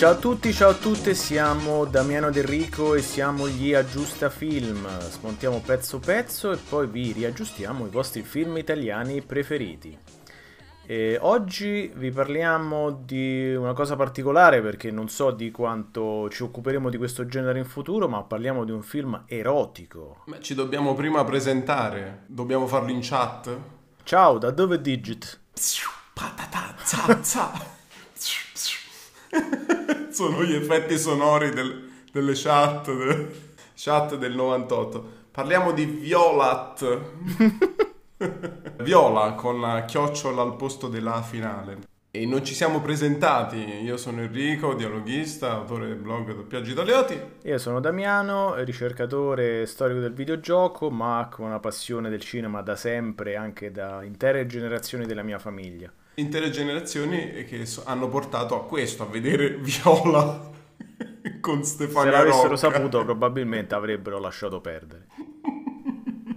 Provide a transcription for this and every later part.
Ciao a tutti, ciao a tutte, siamo Damiano Del Rico e siamo gli Aggiusta Film. Smontiamo pezzo pezzo e poi vi riaggiustiamo i vostri film italiani preferiti. E oggi vi parliamo di una cosa particolare perché non so di quanto ci occuperemo di questo genere in futuro, ma parliamo di un film erotico. Ma ci dobbiamo prima presentare, dobbiamo farlo in chat. Ciao, da dove Digit? Patata, za, za. Sono gli effetti sonori del- delle chat, de- chat del 98. Parliamo di Violat. Viola con la chiocciola al posto della finale. E non ci siamo presentati. Io sono Enrico, dialoghista, autore del blog Doppiaggi Italiati. Io sono Damiano, ricercatore storico del videogioco, ma con una passione del cinema da sempre, anche da intere generazioni della mia famiglia. Intere generazioni che so- hanno portato a questo, a vedere Viola con Se Stefania l'avessero Rocca. saputo, probabilmente avrebbero lasciato perdere.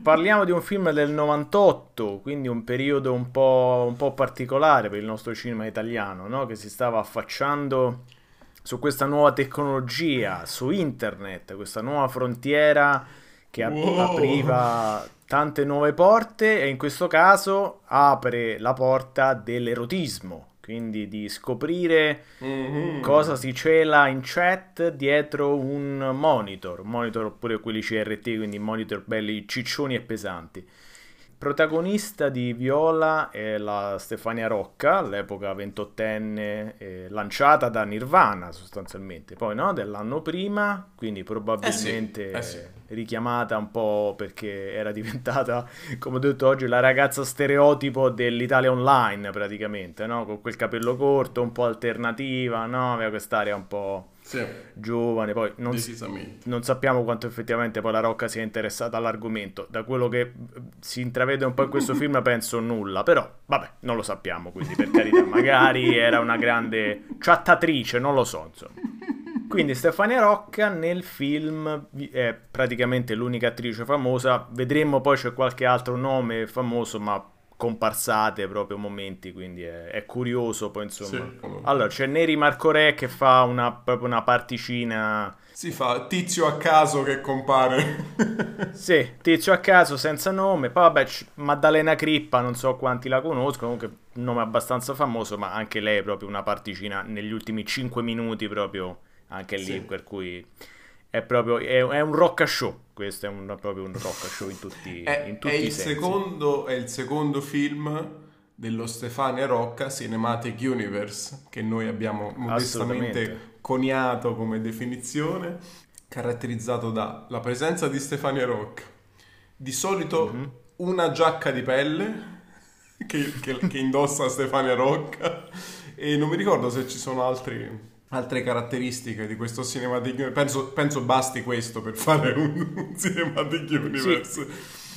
Parliamo di un film del 98, quindi un periodo un po', un po' particolare per il nostro cinema italiano, no? che si stava affacciando su questa nuova tecnologia, su internet, questa nuova frontiera che ap- Wow. apriva tante nuove porte e in questo caso apre la porta dell'erotismo, quindi di scoprire Mhm. cosa si cela in chat dietro un monitor, monitor oppure quelli CRT, quindi monitor belli ciccioni e pesanti. Protagonista di Viola è la Stefania Rocca, all'epoca ventottenne, eh, lanciata da Nirvana sostanzialmente, poi no, dell'anno prima, quindi probabilmente Eh sì, eh richiamata un po' perché era diventata, come ho detto oggi, la ragazza stereotipo dell'Italia online praticamente, no? Con quel capello corto, un po' alternativa, no? Aveva quest'area un po' Sì, giovane, poi non, non sappiamo quanto effettivamente poi la Rocca sia interessata all'argomento. Da quello che si intravede un po' in questo film penso nulla, però vabbè, non lo sappiamo, quindi per carità, magari era una grande chattatrice, non lo so, insomma. Quindi Stefania Rocca nel film è praticamente l'unica attrice famosa, vedremo poi c'è qualche altro nome famoso, ma comparsate proprio momenti, quindi è, è curioso poi insomma. Sì. Allora, c'è Neri Marco Re che fa una, proprio una particina Si fa tizio a caso che compare. Sì, tizio a caso senza nome. Poi vabbè, Maddalena Crippa, non so quanti la conoscono, comunque un nome abbastanza famoso, ma anche lei è proprio una particina negli ultimi 5 minuti proprio, anche lì, Sì. per cui è proprio, è, è un rock show, questo è un- proprio un rock show in tutti, È, in è tutti i il sensi. secondo, è il secondo film dello Stefania Rocca Cinematic Universe che noi abbiamo modestamente coniato come definizione, caratterizzato dalla presenza di Stefania Rocca. Di solito Mhm. una giacca di pelle che, che- che indossa Stefania Rocca e non mi ricordo se ci sono altri- altre caratteristiche di questo Cinematic Universe. Penso, penso basti questo per fare un, un Cinematic Universe.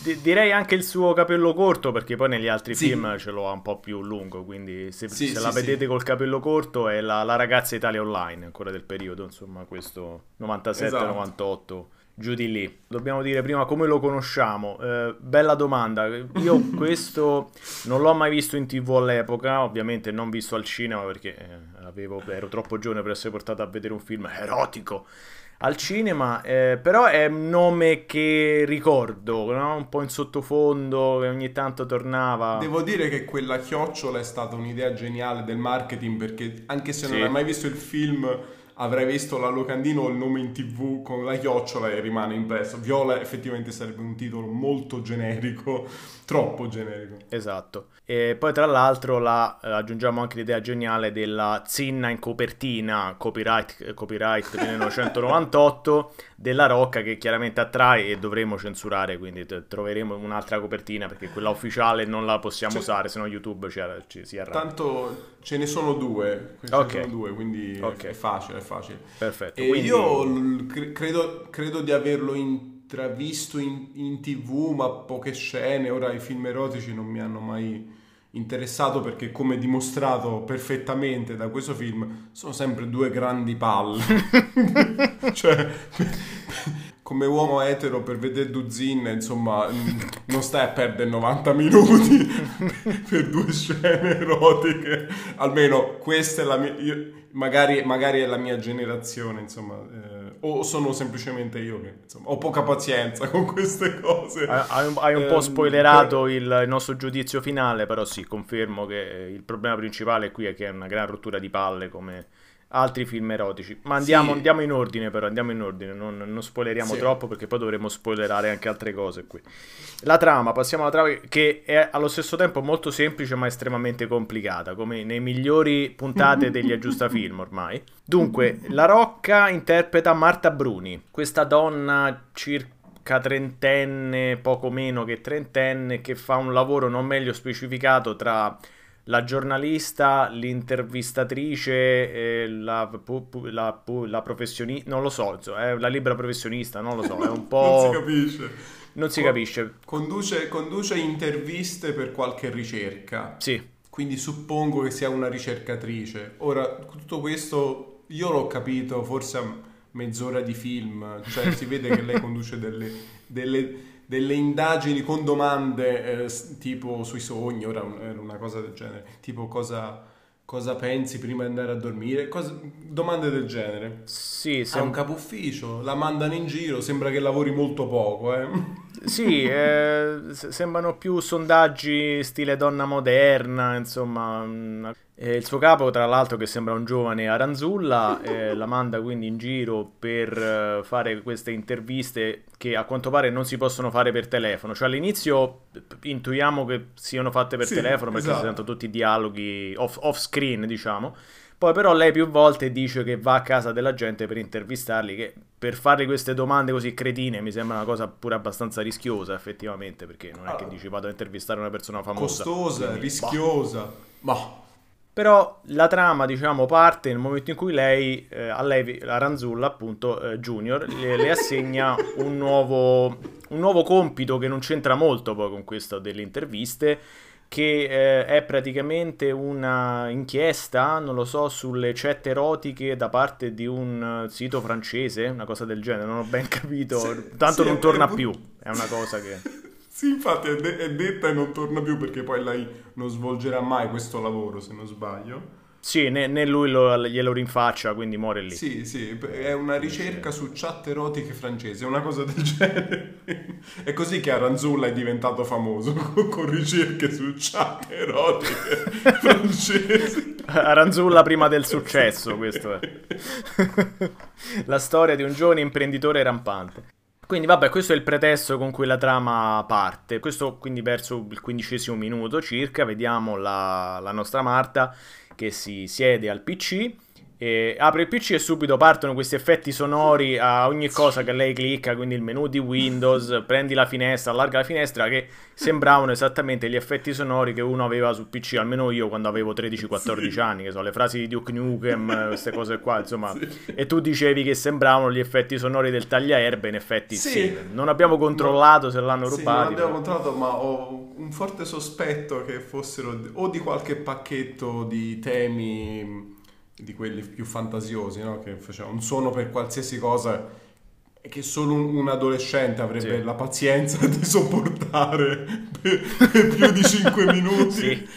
Di- direi anche il suo capello corto, perché poi negli altri Sì. film ce l'ho un po' più lungo, quindi se, Sì, se sì, la sì. vedete col capello corto è la, la ragazza Italia Online, ancora del periodo, insomma, questo 97-98. Giù di lì, dobbiamo dire prima come lo conosciamo. Eh, bella domanda. Io questo non l'ho mai visto in tv all'epoca, ovviamente non visto al cinema perché eh, avevo- ero troppo giovane per essere portato a vedere un film erotico al cinema, eh, però è un nome che ricordo, no? un po' in sottofondo, che ogni tanto tornava. Devo dire che quella chiocciola è stata un'idea geniale del marketing perché anche se non Sì. hai mai visto il film avrai visto la locandina o il nome in tv con la chiocciola e rimane impresso. Viola effettivamente sarebbe un titolo molto generico, troppo generico. Esatto. E poi tra l'altro la, eh, aggiungiamo anche l'idea geniale della zinna in copertina, copyright, copyright 1998, della Rocca che chiaramente attrae e dovremo censurare, quindi t- troveremo un'altra copertina perché quella ufficiale non la possiamo C'è- usare, se no YouTube ci, ci si arrabbia. Tanto ce ne sono due, ce Ok. ne sono due quindi Ok. è facile, è facile. Perfetto. E quindi- io cre- credo, credo di averlo intravisto in, in tv, ma poche scene. Ora i film erotici non mi hanno mai interessato perché, come dimostrato perfettamente da questo film, sono sempre due grandi palle. cioè, come uomo etero per vedere Duzin, insomma, non stai a perdere 90 minuti per due scene erotiche. Almeno questa è la mia... Io, magari, magari, è la mia generazione, insomma. Eh, o sono semplicemente io che insomma, ho poca pazienza con queste cose. Hai, hai un po' ehm, spoilerato per... il, il, nostro giudizio finale, però sì, confermo che il problema principale qui è che è una gran rottura di palle come altri film erotici. Ma andiamo, sì. andiamo in ordine, però andiamo in ordine, non, non spoileriamo sì. troppo perché poi dovremo spoilerare anche altre cose qui. La trama, passiamo alla trama che è allo stesso tempo molto semplice ma estremamente complicata, come nei migliori puntate degli aggiustafilm ormai. Dunque, La Rocca interpreta Marta Bruni, questa donna circa trentenne, poco meno che trentenne, che fa un lavoro non meglio specificato tra la giornalista, l'intervistatrice, eh, la, pu, pu, la, pu, la professionista, non lo so, è la libera professionista, non lo so, è un po'... non si capisce. Non si Con, capisce. Conduce, conduce interviste per qualche ricerca. Sì. Quindi suppongo che sia una ricercatrice. Ora, tutto questo io l'ho capito forse a mezz'ora di film, cioè si vede che lei conduce delle, delle delle indagini con domande eh, tipo sui sogni, ora era una cosa del genere, tipo cosa, cosa pensi prima di andare a dormire, cosa, domande del genere. Sì, sem- ha un capo ufficio, la mandano in giro, sembra che lavori molto poco, eh. Sì, eh, sembrano più sondaggi stile donna moderna, insomma. Mm, eh, il suo capo, tra l'altro, che sembra un giovane Aranzulla, eh, la manda quindi in giro per eh, fare queste interviste che a quanto pare non si possono fare per telefono. Cioè all'inizio intuiamo che siano fatte per sì, telefono perché esatto. si sentono tutti i dialoghi off, off screen, diciamo. Poi però lei più volte dice che va a casa della gente per intervistarli, che per fare queste domande così cretine mi sembra una cosa pure abbastanza rischiosa effettivamente, perché non è che dici vado a intervistare una persona famosa. Costosa, quindi, rischiosa. Ma boh. Però la trama, diciamo, parte nel momento in cui lei, eh, a lei, la Ranzulla, appunto, eh, Junior, le, le assegna un nuovo, un nuovo, compito che non c'entra molto poi con questo delle interviste, che eh, è praticamente una inchiesta, non lo so, sulle chat erotiche da parte di un sito francese, una cosa del genere, non ho ben capito, sì, tanto sì, non torna più, è una cosa che... Sì, infatti è, de- è, detta e non torna più perché poi lei non svolgerà mai questo lavoro, se non sbaglio. Sì, né, né lui lo, glielo rinfaccia, quindi muore lì. Sì, sì, è una ricerca su chat erotiche francesi, una cosa del genere. è così che Aranzulla è diventato famoso, con ricerche su chat erotiche francesi. Aranzulla prima del successo, questo è. La storia di un giovane imprenditore rampante. Quindi vabbè, questo è il pretesto con cui la trama parte. Questo quindi verso il quindicesimo minuto circa, vediamo la, la nostra Marta che si siede al PC e apre il PC e subito partono questi effetti sonori a ogni cosa che lei clicca, quindi il menu di Windows, prendi la finestra, allarga la finestra, che sembravano esattamente gli effetti sonori che uno aveva sul PC, almeno io quando avevo 13-14 sì. anni, che sono le frasi di Duke Nukem, queste cose qua, insomma. Sì. E tu dicevi che sembravano gli effetti sonori del tagliaerbe, in effetti sì. sì. Non abbiamo controllato no. se l'hanno rubati. Sì, non abbiamo controllato, ma ho un forte sospetto che fossero o di qualche pacchetto di temi di quelli più fantasiosi, no? che faceva un suono per qualsiasi cosa che solo un, un adolescente avrebbe sì. la pazienza di sopportare per, per più di 5 minuti. Sì.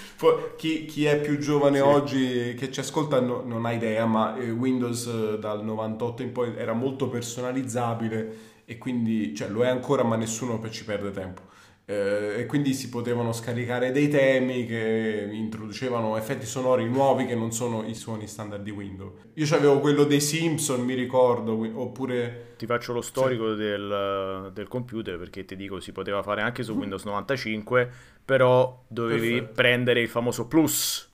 Chi, chi, è più giovane sì. oggi che ci ascolta no, non ha idea, ma eh, Windows eh, dal 98 in poi era molto personalizzabile e quindi cioè, lo è ancora, ma nessuno ci perde tempo eh, e quindi si potevano scaricare dei temi che introducevano effetti sonori nuovi che non sono i suoni standard di Windows. Io avevo quello dei Simpson, mi ricordo, oppure... Ti faccio lo storico sì. del, del, computer perché ti dico si poteva fare anche su Windows 95, però dovevi Perfetto. prendere il famoso Plus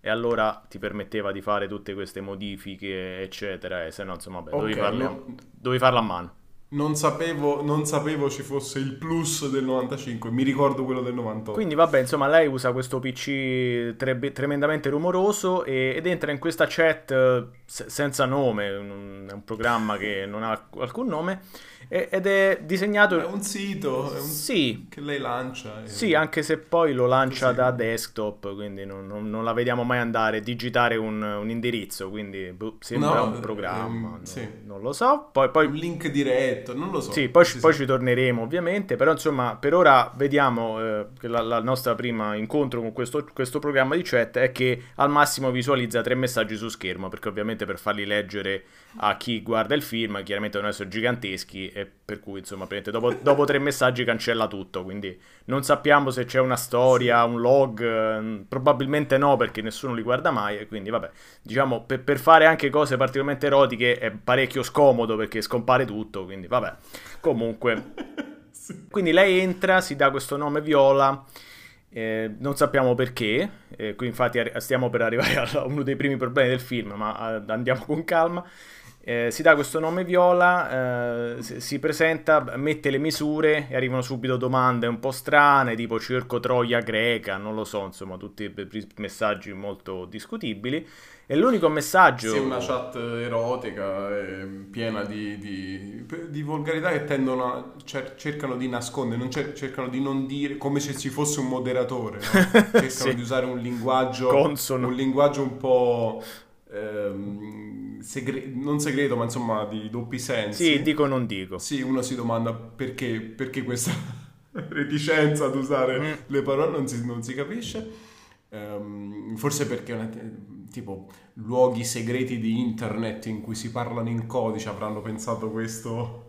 e allora ti permetteva di fare tutte queste modifiche eccetera e se no insomma beh, okay, dovevi, farlo, dovevi farlo a mano. Non sapevo, non sapevo, ci fosse il plus del 95, mi ricordo quello del 98. Quindi vabbè, insomma, lei usa questo PC tre- tremendamente rumoroso e- ed entra in questa chat eh, s- senza nome, un- è un programma che non ha alcun nome ed è disegnato... È un sito è un... Sì. che lei lancia. E... Sì, anche se poi lo lancia Così. da desktop, quindi non, non, non, la vediamo mai andare, digitare un, un indirizzo, quindi boh, sembra no, un programma, ehm, non, sì. non, lo so. Poi, poi... Un link diretto non lo so. Sì, poi, poi ci torneremo ovviamente, però insomma per ora vediamo eh, che la, la, nostra prima incontro con questo, questo, programma di chat è che al massimo visualizza tre messaggi su schermo, perché ovviamente per farli leggere a chi guarda il film chiaramente non essere giganteschi e per cui insomma dopo, dopo tre messaggi cancella tutto, quindi non sappiamo se c'è una storia, un log, eh, probabilmente no perché nessuno li guarda mai e quindi vabbè, diciamo per, per fare anche cose particolarmente erotiche è parecchio scomodo perché scompare tutto, quindi vabbè. Comunque, quindi lei entra, si dà questo nome Viola. Eh, non sappiamo perché, eh, qui infatti stiamo per arrivare a uno dei primi problemi del film, ma eh, andiamo con calma. Eh, si dà questo nome Viola, eh, si presenta, mette le misure e arrivano subito domande un po' strane, tipo cerco Troia greca, non lo so, insomma, tutti messaggi molto discutibili. E l'unico messaggio... Sì, una chat erotica, piena di, di, di, volgarità che tendono a, cer- cercano di nascondere, cer- cercano di non dire, come se ci fosse un moderatore, no? cercano sì. di usare un linguaggio, Consono. un linguaggio un po' ehm, segre- non segreto, ma insomma di doppi sensi. Sì, dico non dico. Sì, uno si domanda perché, perché questa reticenza ad usare mm. le parole non si, non si capisce. Um, forse perché una, tipo luoghi segreti di internet in cui si parlano in codice avranno pensato questo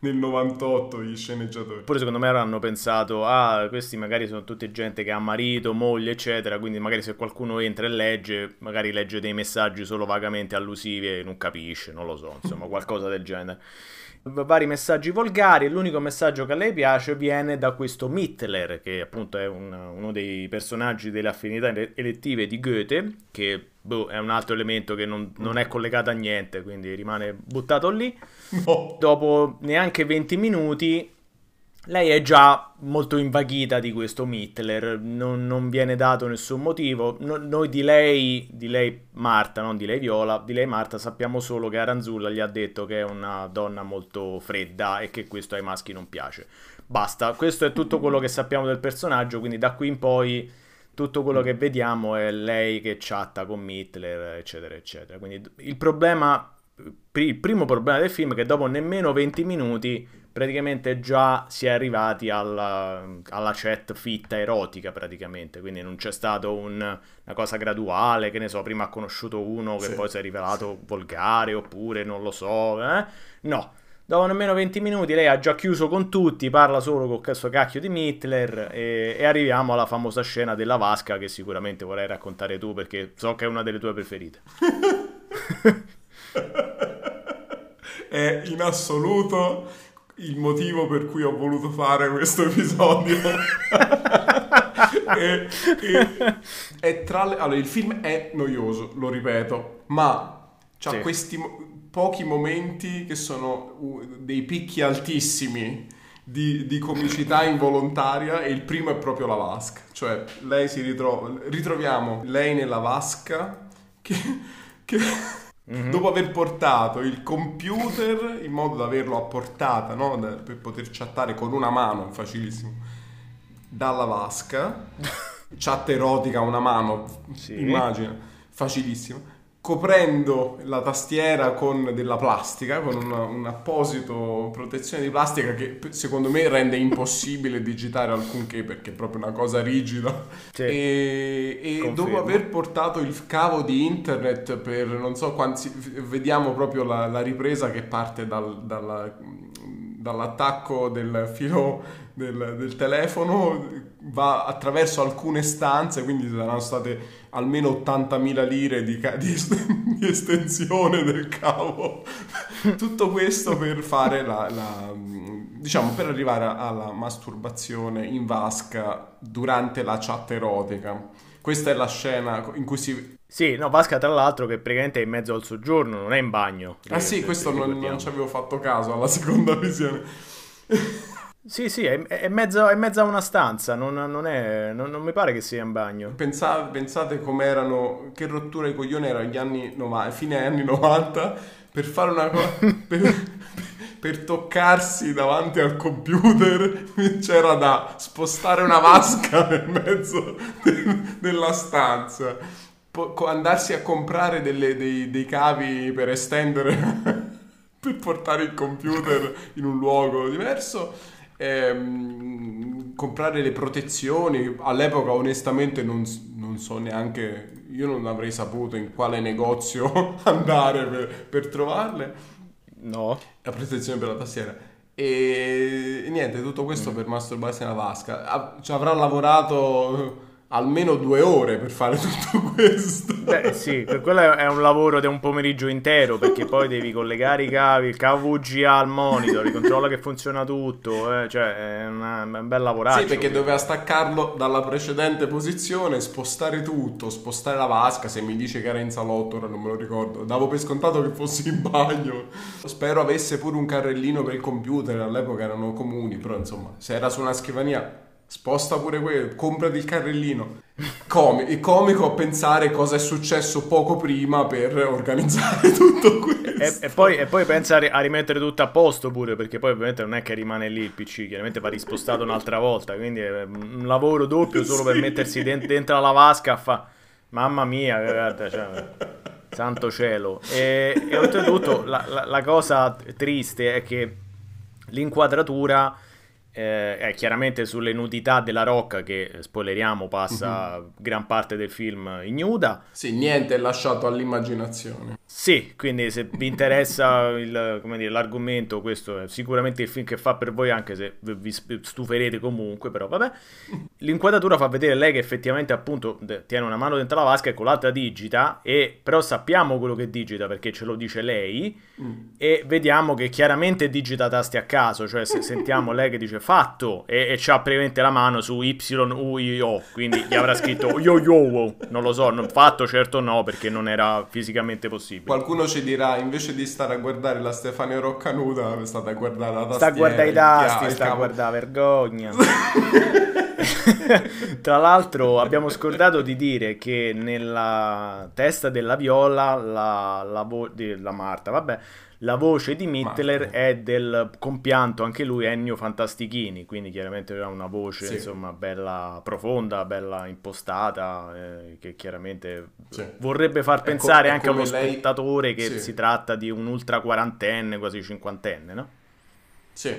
nel 98 gli sceneggiatori. Oppure secondo me avranno pensato, ah, questi magari sono tutte gente che ha marito, moglie, eccetera, quindi magari se qualcuno entra e legge, magari legge dei messaggi solo vagamente allusivi e non capisce, non lo so, insomma, qualcosa del genere vari messaggi volgari e l'unico messaggio che a lei piace viene da questo Mittler, che appunto è un, uno dei personaggi delle affinità elettive di Goethe, che boh, è un altro elemento che non, non, è collegato a niente, quindi rimane buttato lì. No. Dopo neanche 20 minuti lei è già molto invaghita di questo Mittler, non, non viene dato nessun motivo. No, noi di lei, di lei Marta, non di lei Viola, di lei Marta sappiamo solo che Aranzulla gli ha detto che è una donna molto fredda e che questo ai maschi non piace. Basta, questo è tutto quello che sappiamo del personaggio, quindi da qui in poi tutto quello che vediamo è lei che chatta con Mittler, eccetera, eccetera. Quindi il problema, il primo problema del film è che dopo nemmeno 20 minuti praticamente già si è arrivati alla, alla chat fitta erotica praticamente, quindi non c'è stato un, una cosa graduale, che ne so, prima ha conosciuto uno che sì, poi si è rivelato volgare oppure non lo so, eh? no. Dopo nemmeno 20 minuti lei ha già chiuso con tutti, parla solo con questo cacchio di Mittler e, e arriviamo alla famosa scena della vasca che sicuramente vorrei raccontare tu perché so che è una delle tue preferite. è in assoluto il motivo per cui ho voluto fare questo episodio. e, e, e tra le... allora, il film è noioso, lo ripeto, ma ha sì. questi mo- pochi momenti che sono dei picchi altissimi di, di, comicità involontaria e il primo è proprio la vasca. Cioè, lei si ritrova... Ritroviamo lei nella vasca che... che Mm-hmm. Dopo aver portato il computer in modo da averlo a portata, no? da, per poter chattare con una mano, facilissimo, dalla vasca, chat erotica a una mano, sì. immagina, facilissimo coprendo la tastiera con della plastica, con un, un, apposito protezione di plastica che secondo me rende impossibile digitare alcunché perché è proprio una cosa rigida. Sì, e, e dopo aver portato il cavo di internet per non so quanti, vediamo proprio la, la ripresa che parte dal, dalla, dall'attacco del filo del, del, telefono, va attraverso alcune stanze, quindi saranno state almeno 80.000 lire di, di, di estensione del cavo. Tutto questo per fare la, la, diciamo, per arrivare alla masturbazione in vasca durante la chat erotica. Questa è la scena in cui si sì, no, Vasca tra l'altro che praticamente è in mezzo al soggiorno, non è in bagno. Ah sì, questo non, non ci avevo fatto caso alla seconda visione. Sì, sì, è, è, mezzo, è mezzo a una stanza, non, non, è, non, non, mi pare che sia in bagno. Pensate, pensate com'erano, che rottura di coglioni erano gli anni 90, fine anni 90, per fare una cosa, per, per, toccarsi davanti al computer c'era da spostare una vasca nel mezzo de, della stanza, po- andarsi a comprare delle, dei, dei cavi per estendere per portare il computer in un luogo diverso. Ehm, comprare le protezioni. All'epoca onestamente non, non, so neanche io non avrei saputo in quale negozio andare per, per trovarle. No. La protezione per la tastiera. E, niente tutto questo mm. per masturbarsi nella vasca. Ci avrà lavorato almeno due ore per fare tutto questo. Beh, sì, quello è un lavoro di un pomeriggio intero perché poi devi collegare i cavi, il cavo VGA al monitor, controlla che funziona tutto, eh, cioè è, una, è un bel lavoraggio. Sì, perché doveva staccarlo dalla precedente posizione, spostare tutto, spostare la vasca, se mi dice che era in salotto, ora non me lo ricordo. Davo per scontato che fossi in bagno. Spero avesse pure un carrellino per il computer, all'epoca erano comuni, però insomma, se era su una scrivania sposta pure quello, comprati il carrellino. Com- il comico a pensare cosa è successo poco prima per organizzare tutto questo. E, e, poi, e poi, pensa a, ri- a, rimettere tutto a posto pure, perché poi ovviamente non è che rimane lì il PC, chiaramente va rispostato un'altra volta, quindi è un lavoro doppio solo sì. per mettersi dent- dentro la vasca a fa... Mamma mia, guarda, cioè, santo cielo. E, e oltretutto la, la, la cosa triste è che l'inquadratura eh, è chiaramente sulle nudità della Rocca che, spoileriamo, passa uh-huh. gran parte del film ignuda. Sì, niente è lasciato all'immaginazione. Sì, quindi se vi interessa il, dire, l'argomento, questo è sicuramente il film che fa per voi, anche se vi stuferete comunque, però vabbè. L'inquadratura fa vedere lei che effettivamente appunto tiene una mano dentro la vasca e con l'altra digita, e però sappiamo quello che digita perché ce lo dice lei, mm. e vediamo che chiaramente digita tasti a caso, cioè se sentiamo lei che dice fatto e, e c'ha previamente la mano su Y, U, I, O, quindi gli avrà scritto yo yo, non lo so, non, fatto certo no perché non era fisicamente possibile. Qualcuno ci dirà invece di stare a guardare la Stefania Roccanuda, state a guardare la tastiera. Sta a guardare i tasti, sta a guardare vergogna. Tra l'altro abbiamo scordato di dire che nella testa della Viola la, la, vo- la Marta, vabbè, la voce di Mittler è del compianto anche lui Ennio Fantastichini, quindi chiaramente aveva una voce sì. insomma bella profonda, bella impostata, eh, che chiaramente sì. vorrebbe far pensare co- anche a uno lei... spettatore che sì. si tratta di un ultra quarantenne, quasi cinquantenne, no? Sì,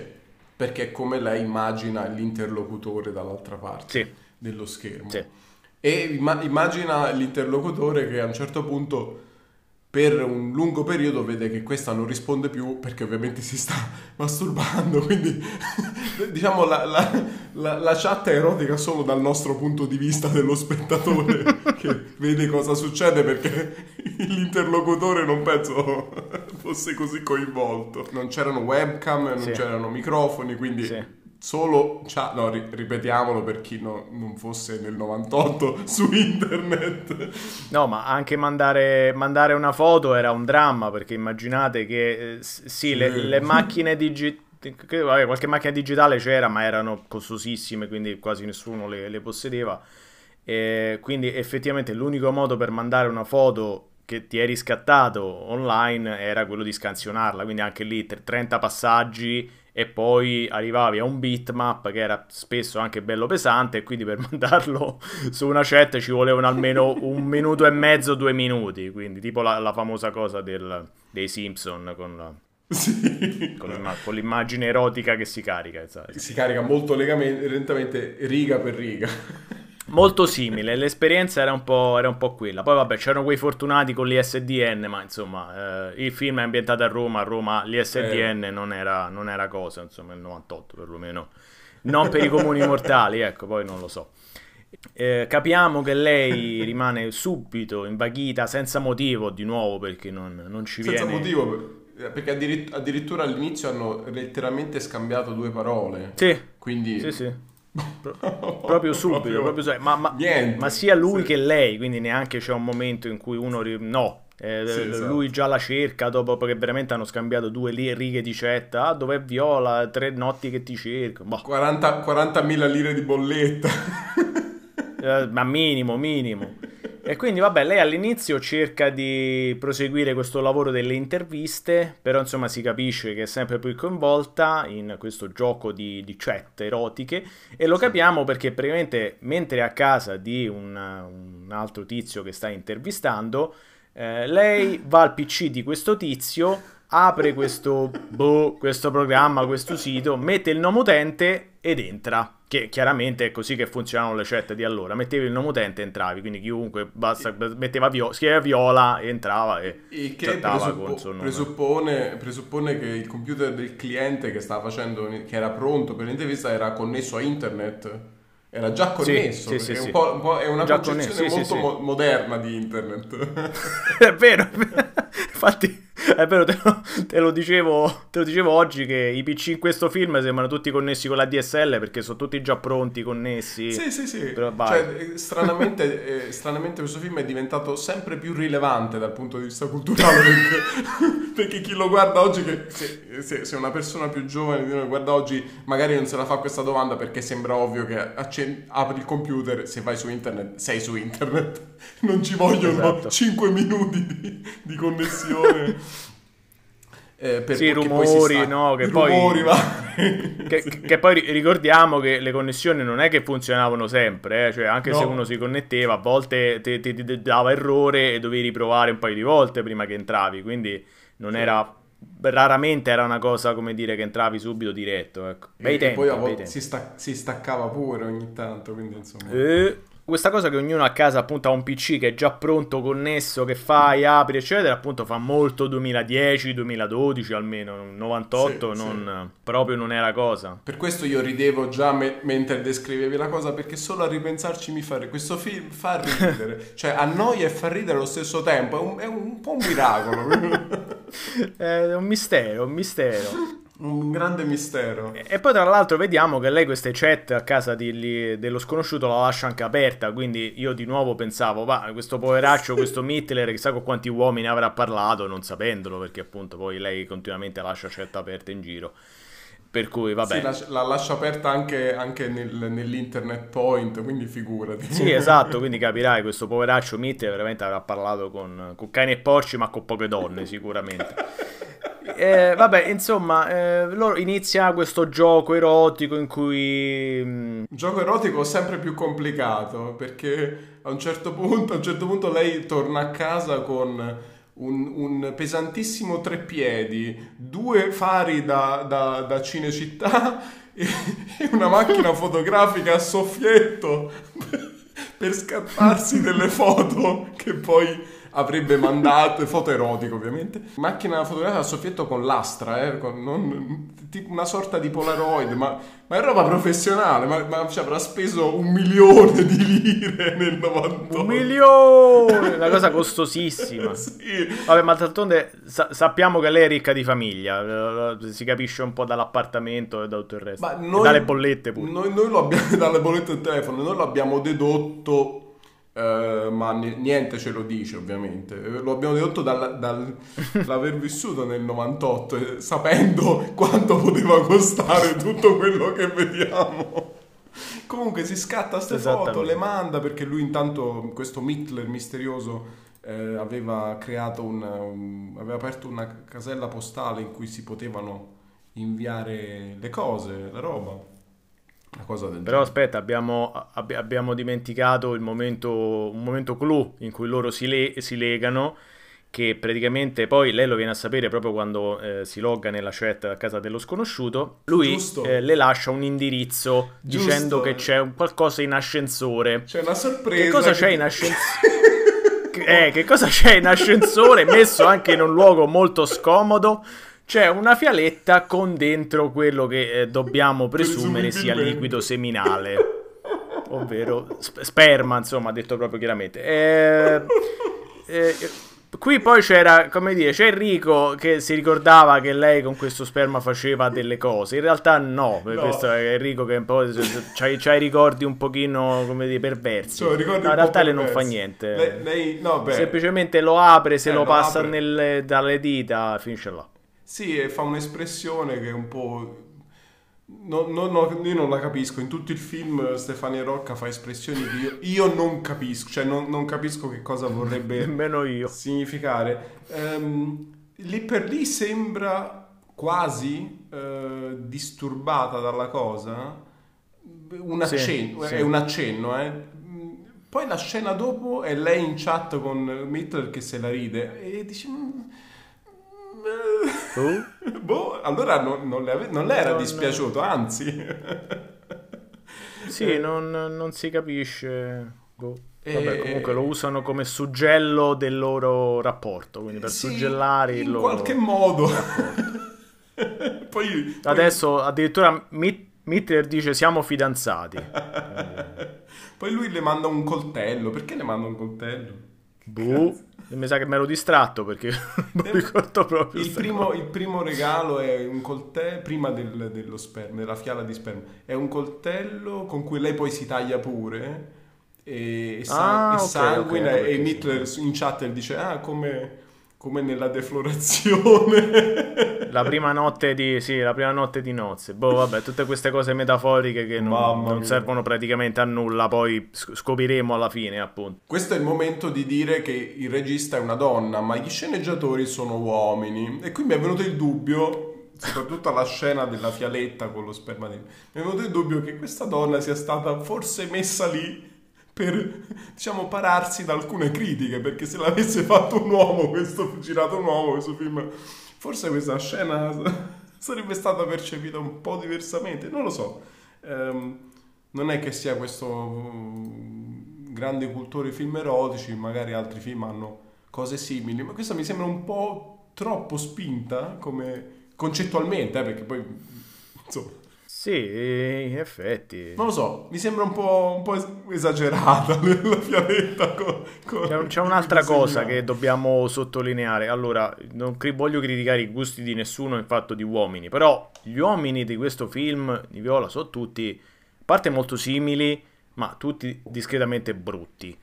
perché come lei immagina l'interlocutore dall'altra parte dello schermo. E immagina l'interlocutore che a un certo punto per un lungo periodo vede che questa non risponde più perché ovviamente si sta masturbando, quindi diciamo la, la, la, la, chat è erotica solo dal nostro punto di vista dello spettatore che vede cosa succede perché l'interlocutore non penso fosse così coinvolto. Non c'erano webcam, non sì. c'erano microfoni, quindi... Sì solo, cioè, no, ri- ripetiamolo per chi no, non fosse nel 98 su internet. No, ma anche mandare, mandare una foto era un dramma perché immaginate che eh, sì, le, le macchine digitali qualche macchina digitale c'era, ma erano costosissime, quindi quasi nessuno le, le possedeva. E quindi effettivamente l'unico modo per mandare una foto che ti eri scattato online era quello di scansionarla, quindi anche lì 30 passaggi e poi arrivavi a un bitmap che era spesso anche bello pesante e quindi per mandarlo su una chat ci volevano almeno un minuto e mezzo, due minuti, quindi tipo la, la famosa cosa del, dei Simpson con, la, sì. con, con, l'immagine erotica che si carica. Esatto. Si carica molto lentamente riga per riga molto simile. L'esperienza era un, era un, po', quella. Poi, vabbè, c'erano quei fortunati con l'ISDN, ma insomma, eh, il film è ambientato a Roma. A Roma l'ISDN eh. non, era, non, era, cosa, insomma, nel 98 perlomeno. Non per i comuni mortali, ecco, poi non lo so. Eh, capiamo che lei rimane subito invaghita senza motivo, di nuovo perché non, non ci senza viene. Senza motivo, perché addirittura all'inizio hanno letteralmente scambiato due parole. Sì. Quindi sì, sì. Pro- proprio subito, proprio, proprio subito. Ma, ma, ma, sia lui sì. che lei, quindi neanche c'è un momento in cui uno... Ri- no, eh, sì, esatto. lui già la cerca dopo che veramente hanno scambiato due righe di cetta. Ah, dov'è Viola? Tre notti che ti cerco. Boh. 40, 40.000 lire di bolletta. Eh, ma minimo, minimo. E quindi, vabbè, lei all'inizio cerca di proseguire questo lavoro delle interviste, però insomma si capisce che è sempre più coinvolta in questo gioco di, di chat erotiche e lo capiamo perché praticamente mentre è a casa di un, un altro tizio che sta intervistando, eh, lei va al PC di questo tizio apre questo, boh, questo programma, questo sito, mette il nome utente ed entra. Che chiaramente è così che funzionano le chat di allora. Mettevi il nome utente e entravi, quindi chiunque basta, metteva viola, scriveva viola e entrava e, e che presuppo- presuppone, presuppone, che il computer del cliente che stava facendo, che era pronto per l'intervista, era connesso a internet. Era già connesso, sì, sì, sì, è, un un po', è, una già concezione molto mo- moderna di internet. è vero, infatti è vero, te lo, te lo, dicevo, te lo dicevo oggi che i PC in questo film sembrano tutti connessi con la DSL perché sono tutti già pronti, connessi. Sì, sì, sì. Cioè, eh, stranamente, eh, stranamente, questo film è diventato sempre più rilevante dal punto di vista culturale perché, perché chi lo guarda oggi, che, se, se, se, una persona più giovane di noi guarda oggi, magari non se la fa questa domanda perché sembra ovvio che accen- apri il computer, se vai su internet, sei su internet. Non ci vogliono esatto. 5 minuti di, di connessione. Eh, per, sì, rumori, sta... no, che poi, rumori, che, che, poi ricordiamo che le connessioni non è che funzionavano sempre, eh? cioè anche no. se uno si connetteva a volte ti, ti, ti, dava errore e dovevi riprovare un paio di volte prima che entravi, quindi non sì. era raramente era una cosa come dire che entravi subito diretto ecco. bei e tempi, poi a volte si, sta- si, staccava pure ogni tanto quindi insomma eh, questa cosa che ognuno a casa appunto ha un PC che è già pronto, connesso, che fai, apri, eccetera, appunto fa molto 2010, 2012 almeno, 98 sì, non, sì. proprio non era cosa. Per questo io ridevo già me- mentre descrivevi la cosa, perché solo a ripensarci mi fa ridere. Questo film fa ridere, cioè annoia e fa ridere allo stesso tempo, è un, è un po' un miracolo. è un mistero, un mistero. Un grande mistero. E poi tra l'altro vediamo che lei queste chat a casa di, li, dello sconosciuto la lascia anche aperta, quindi io di nuovo pensavo, va, questo poveraccio, questo Mittler, chissà con quanti uomini avrà parlato non sapendolo, perché appunto poi lei continuamente lascia chat aperte in giro. Per cui vabbè. Sì, la, la lascia aperta anche, anche nel, nell'internet point, quindi figurati. Sì, esatto, quindi capirai, questo poveraccio Mittler veramente avrà parlato con, con cani e porci, ma con poche donne sicuramente. eh, vabbè, insomma, eh, loro inizia questo gioco erotico in cui... Un mm, gioco erotico sempre più complicato, perché a un certo punto, a un certo punto lei torna a casa con... Un, un, pesantissimo treppiedi, due fari da, da, da Cinecittà e, una macchina fotografica a soffietto per scattarsi delle foto che poi avrebbe mandato, foto erotiche ovviamente, macchina fotografica a soffietto con l'astra, eh, con non, una sorta di Polaroid, ma, ma è roba professionale, ma, ma ci avrà speso un milione di lire nel 98. Un milione! Una cosa costosissima. sì. Vabbè, ma d'altronde sa- sappiamo che lei è ricca di famiglia, si capisce un po' dall'appartamento e da tutto il resto. Noi, dalle bollette pure. Noi, noi lo abbiamo, dalle bollette del telefono, noi lo abbiamo dedotto Uh, ma niente ce lo dice ovviamente. Lo abbiamo dedotto dall'aver vissuto nel 98 eh, sapendo quanto poteva costare tutto quello che vediamo. Comunque si scatta queste foto le manda perché lui intanto questo Mittler misterioso eh, aveva creato un, un, aveva aperto una casella postale in cui si potevano inviare le cose la roba però aspetta, abbiamo, ab- abbiamo dimenticato il momento, un momento clou in cui loro si, le- si, legano, che praticamente poi lei lo viene a sapere proprio quando eh, si logga nella chat a casa dello sconosciuto. Lui eh, le lascia un indirizzo Giusto. dicendo che c'è un qualcosa in ascensore. C'è una sorpresa. Che cosa che... c'è in ascensore? eh, che cosa c'è in ascensore? Messo anche in un luogo molto scomodo c'è una fialetta con dentro quello che eh, dobbiamo presumere sia liquido seminale, ovvero sp- sperma, insomma, detto proprio chiaramente. Eh, eh, qui poi c'era, come dire, c'è Enrico che si ricordava che lei con questo sperma faceva delle cose. In realtà no, no. questo è Enrico che un po' c'ha, i ricordi un pochino, come dire, perversi. Cioè, no, in realtà lei non fa niente. Lei, lei, no, Semplicemente lo apre, se eh, lo, lo passa nelle, dalle dita, finisce là. Sì, e fa un'espressione che è un po'... No, no, no, io non la capisco. In tutto il film Stefania Rocca fa espressioni che io, io non capisco, cioè non, non, capisco che cosa vorrebbe Nemmeno io. significare. Um, lì per lì sembra quasi uh, disturbata dalla cosa. Un accenno, sì, è sì. un accenno, eh. Poi la scena dopo è lei in chat con Mitchell che se la ride e dice... Uh? boh, allora non, non, le, ave- non le era non... dispiaciuto, anzi. sì, non, non, si capisce. Boh. Vabbè, comunque lo usano come suggello del loro rapporto, quindi per sì, suggellare il loro... In qualche modo. poi, Adesso poi... addirittura Mittler dice siamo fidanzati. poi lui le manda un coltello. Perché le manda un coltello? Boh. Mi sa che mi ero distratto perché non mi ricordo proprio. Il primo, il primo, regalo è un coltello, prima del, dello sperma, della fiala di sperma, è un coltello con cui lei poi si taglia pure e, sa- ah, e okay, sanguina okay, e Hitler in chat dice ah come, come nella deflorazione. La prima notte di sì la prima notte di nozze. Boh vabbè tutte queste cose metaforiche che non, non servono praticamente a nulla poi scopriremo alla fine appunto. Questo è il momento di dire che il regista è una donna ma gli sceneggiatori sono uomini. E qui mi è venuto il dubbio soprattutto alla scena della fialetta con lo sperma di... mi è venuto il dubbio che questa donna sia stata forse messa lì per diciamo pararsi da alcune critiche perché se l'avesse fatto un uomo questo girato un uomo questo film forse questa scena sarebbe stata percepita un po' diversamente non lo so. Ehm, non è che sia questo um, grande cultore film erotici magari altri film hanno cose simili ma questa mi sembra un po' troppo spinta come concettualmente eh, perché poi insomma sì, in effetti. Non lo so, mi sembra un po', un po esagerata la fialetta. Con, con c'è, c'è un'altra cosa che dobbiamo sottolineare. Allora, non cri- voglio criticare i gusti di nessuno in fatto di uomini, però gli uomini di questo film di Viola sono tutti, a parte molto simili, ma tutti discretamente brutti.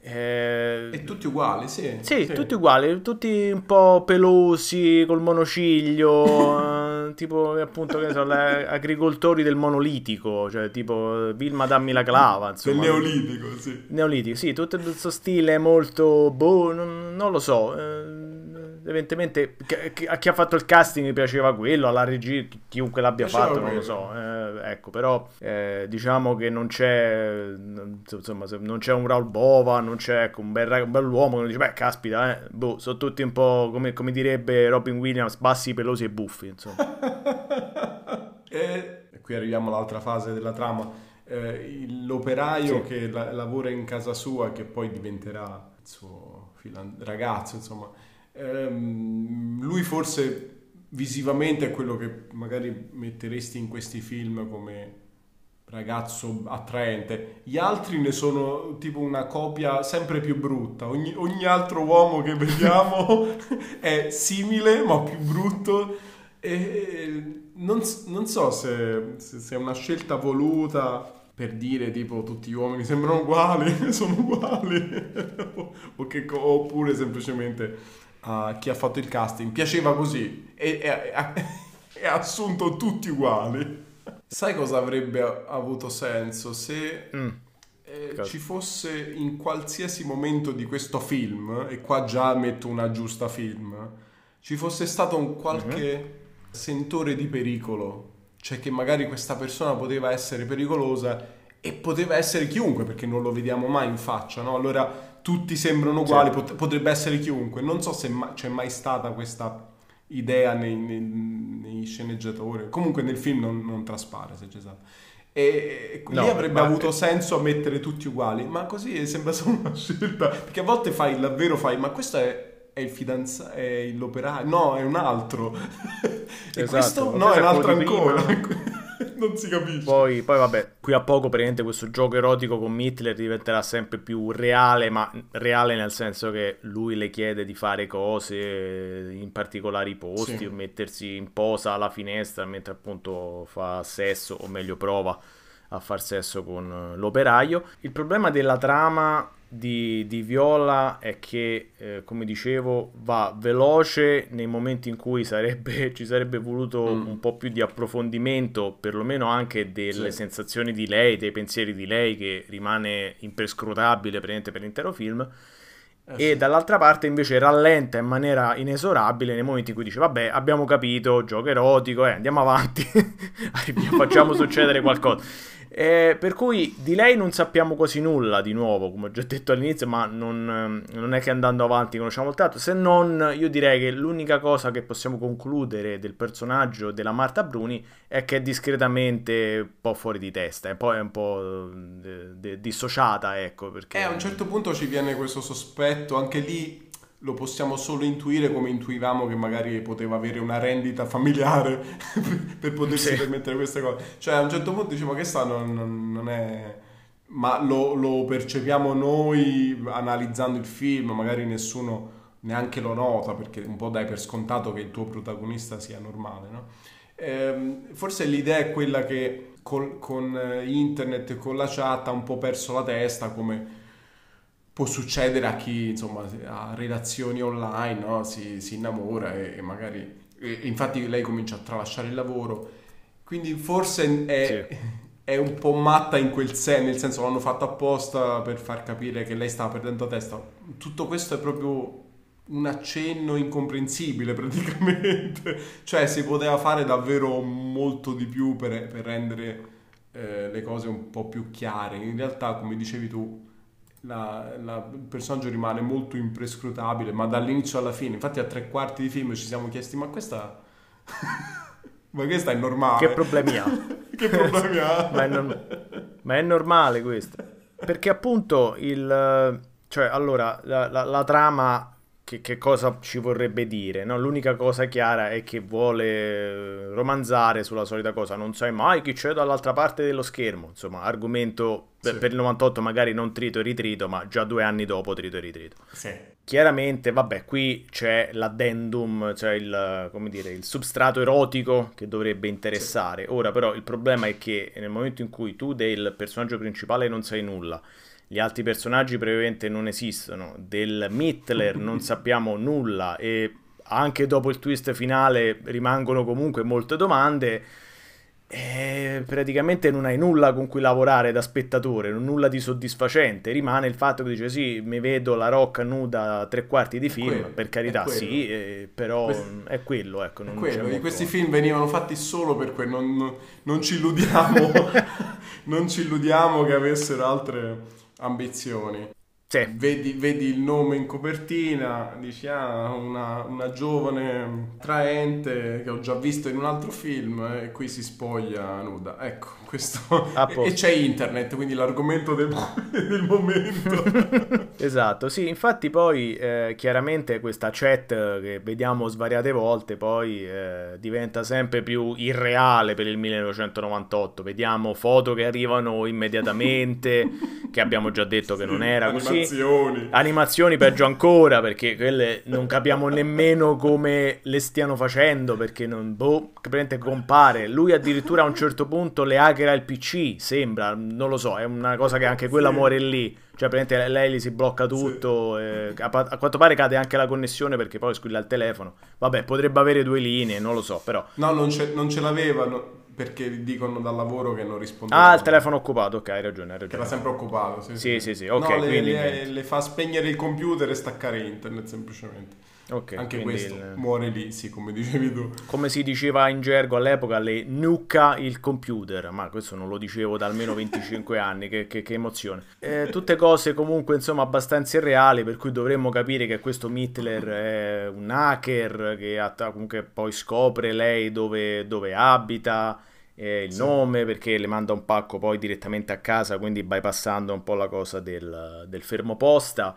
Eh... E tutti uguali, sì. Sì, sì. tutti uguali, tutti un po' pelosi, col monociglio. tipo appunto che so, le, agricoltori del monolitico, cioè tipo Vilma dammi la clava, insomma. Del neolitico, sì. Neolitico, sì, tutto questo stile molto boh, non, non lo so. Eh, evidentemente a chi ha fatto il casting piaceva quello, alla regia, chiunque l'abbia piaceva fatto, quello. non lo so. Eh, ecco, però eh, diciamo che non c'è insomma, non c'è un Raul Bova, non c'è ecco, un, bel, un bell'uomo che dice, beh, caspita, eh, boh, sono tutti un po' come, come direbbe Robin Williams, bassi, pelosi e buffi, insomma. e qui arriviamo all'altra fase della trama. Eh, l'operaio sì. che la, lavora in casa sua, che poi diventerà il suo filan- ragazzo, insomma, ehm, lui forse visivamente è quello che magari metteresti in questi film come ragazzo attraente. Gli altri ne sono tipo una copia sempre più brutta. Ogni, ogni altro uomo che vediamo è simile ma più brutto. E non, non so se, se, se, è una scelta voluta per dire tipo tutti gli uomini sembrano uguali, sono uguali, o che, oppure semplicemente a chi ha fatto il casting piaceva così e, ha assunto tutti uguali. Sai cosa avrebbe avuto senso se mm. eh, ci fosse in qualsiasi momento di questo film, e qua già metto una giusta film, ci fosse stato un qualche mm-hmm. sentore di pericolo, cioè che magari questa persona poteva essere pericolosa e poteva essere chiunque perché non lo vediamo mai in faccia, no? Allora tutti sembrano uguali, certo. pot- potrebbe essere chiunque. Non so se ma- c'è mai stata questa idea nei, nei, nei, sceneggiatori. Comunque nel film non, non traspare se c'è stato. E, e no, avrebbe avuto è... senso mettere tutti uguali, ma così sembra solo una scelta. Perché a volte fai davvero fai, ma questo è, è il fidanzato, è l'operaio, no, è un altro. e esatto, questo no, è un altro ancora. non si capisce. Poi, poi, vabbè, qui a poco praticamente questo gioco erotico con Hitler diventerà sempre più reale, ma reale nel senso che lui le chiede di fare cose in particolari posti sì. o mettersi in posa alla finestra mentre appunto fa sesso, o meglio prova a far sesso con l'operaio. Il problema della trama di, di Viola è che, eh, come dicevo, va veloce nei momenti in cui sarebbe, ci sarebbe voluto mm. un po' più di approfondimento, perlomeno anche delle sì. sensazioni di lei, dei pensieri di lei, che rimane imprescrutabile per l'intero film. Eh, e sì. dall'altra parte invece rallenta in maniera inesorabile nei momenti in cui dice vabbè abbiamo capito, gioco erotico, eh, andiamo avanti, facciamo succedere qualcosa Eh, per cui di lei non sappiamo quasi nulla di nuovo, come ho già detto all'inizio, ma non, non, è che andando avanti conosciamo il tanto. Se non, io direi che l'unica cosa che possiamo concludere del personaggio della Marta Bruni è che è discretamente un po' fuori di testa, e poi è un po' de- dissociata, ecco. Perché... Eh, a un certo punto ci viene questo sospetto, anche lì lo possiamo solo intuire come intuivamo che magari poteva avere una rendita familiare per potersi sì. permettere queste cose. Cioè a un certo punto diciamo che sta non, non è... Ma lo, lo, percepiamo noi analizzando il film, magari nessuno neanche lo nota perché un po' dai per scontato che il tuo protagonista sia normale, no? Ehm, forse l'idea è quella che con, con internet e con la chat ha un po' perso la testa come può succedere a chi insomma ha relazioni online, no? si, si, innamora e, e magari... E, infatti lei comincia a tralasciare il lavoro, quindi forse è, sì. è un po' matta in quel senso, nel senso l'hanno fatto apposta per far capire che lei stava perdendo testa. Tutto questo è proprio un accenno incomprensibile praticamente, cioè si poteva fare davvero molto di più per, per rendere eh, le cose un po' più chiare. In realtà, come dicevi tu, la, la, il personaggio rimane molto imprescrutabile, ma dall'inizio alla fine, infatti a tre quarti di film ci siamo chiesti, ma questa... ma questa è normale? Che problemi ha? che problemi ha? ma, è norm- ma, è normale questo. Perché appunto il... Cioè, allora, la, la, trama che, che, cosa ci vorrebbe dire? No? L'unica cosa chiara è che vuole romanzare sulla solita cosa, non sai mai chi c'è dall'altra parte dello schermo. Insomma, argomento sì. per il 98 magari non trito e ritrito, ma già due anni dopo trito e ritrito. Sì. Chiaramente, vabbè, qui c'è l'addendum, cioè il, dire, il substrato erotico che dovrebbe interessare. Sì. Ora però il problema è che nel momento in cui tu del personaggio principale non sai nulla, gli altri personaggi brevemente non esistono, del Mittler non sappiamo nulla e anche dopo il twist finale rimangono comunque molte domande. E praticamente non hai nulla con cui lavorare da spettatore, nulla di soddisfacente. Rimane il fatto che dice: Sì, mi vedo la rocca nuda tre quarti di film. Quello, per carità, sì, eh, però Quest... è quello. Ecco, non quello. Questi film venivano fatti solo per quello. Non, non ci illudiamo, non ci illudiamo che avessero altre ambizioni. Sì. Vedi, vedi, il nome in copertina, dici ah, una, una, giovane traente che ho già visto in un altro film e qui si spoglia nuda. Ecco, questo... e, e, c'è internet, quindi l'argomento del, del momento. esatto, sì, infatti poi eh, chiaramente questa chat che vediamo svariate volte poi eh, diventa sempre più irreale per il 1998. Vediamo foto che arrivano immediatamente, che abbiamo già detto che non era così animazioni. Animazioni peggio ancora perché quelle non capiamo nemmeno come le stiano facendo perché non boh, praticamente compare. Lui addirittura a un certo punto le hackera il PC, sembra, non lo so, è una cosa che anche quella sì. muore lì. Cioè, praticamente lei gli si blocca tutto. Sì. Eh, a, a, quanto pare cade anche la connessione perché poi squilla il telefono. Vabbè, potrebbe avere due linee, non lo so, però. No, non ce, non ce l'aveva. No perché dicono dal lavoro che non rispondeva. Ah, il telefono occupato, ok, hai ragione, hai ragione. Era sempre occupato, sì. Sì, sì, sì, ok. No, le, le, le, fa spegnere il computer e staccare internet semplicemente. Ok. Anche questo il... muore lì, sì, come dicevi tu. Come si diceva in gergo all'epoca, le nuca il computer, ma questo non lo dicevo da almeno 25 anni, che, che, che emozione. Eh, tutte cose comunque, insomma, abbastanza irreali, per cui dovremmo capire che questo Mittler è un hacker che comunque poi scopre lei dove, dove abita eh, il sì. nome perché le manda un pacco poi direttamente a casa, quindi bypassando un po' la cosa del, del fermo posta.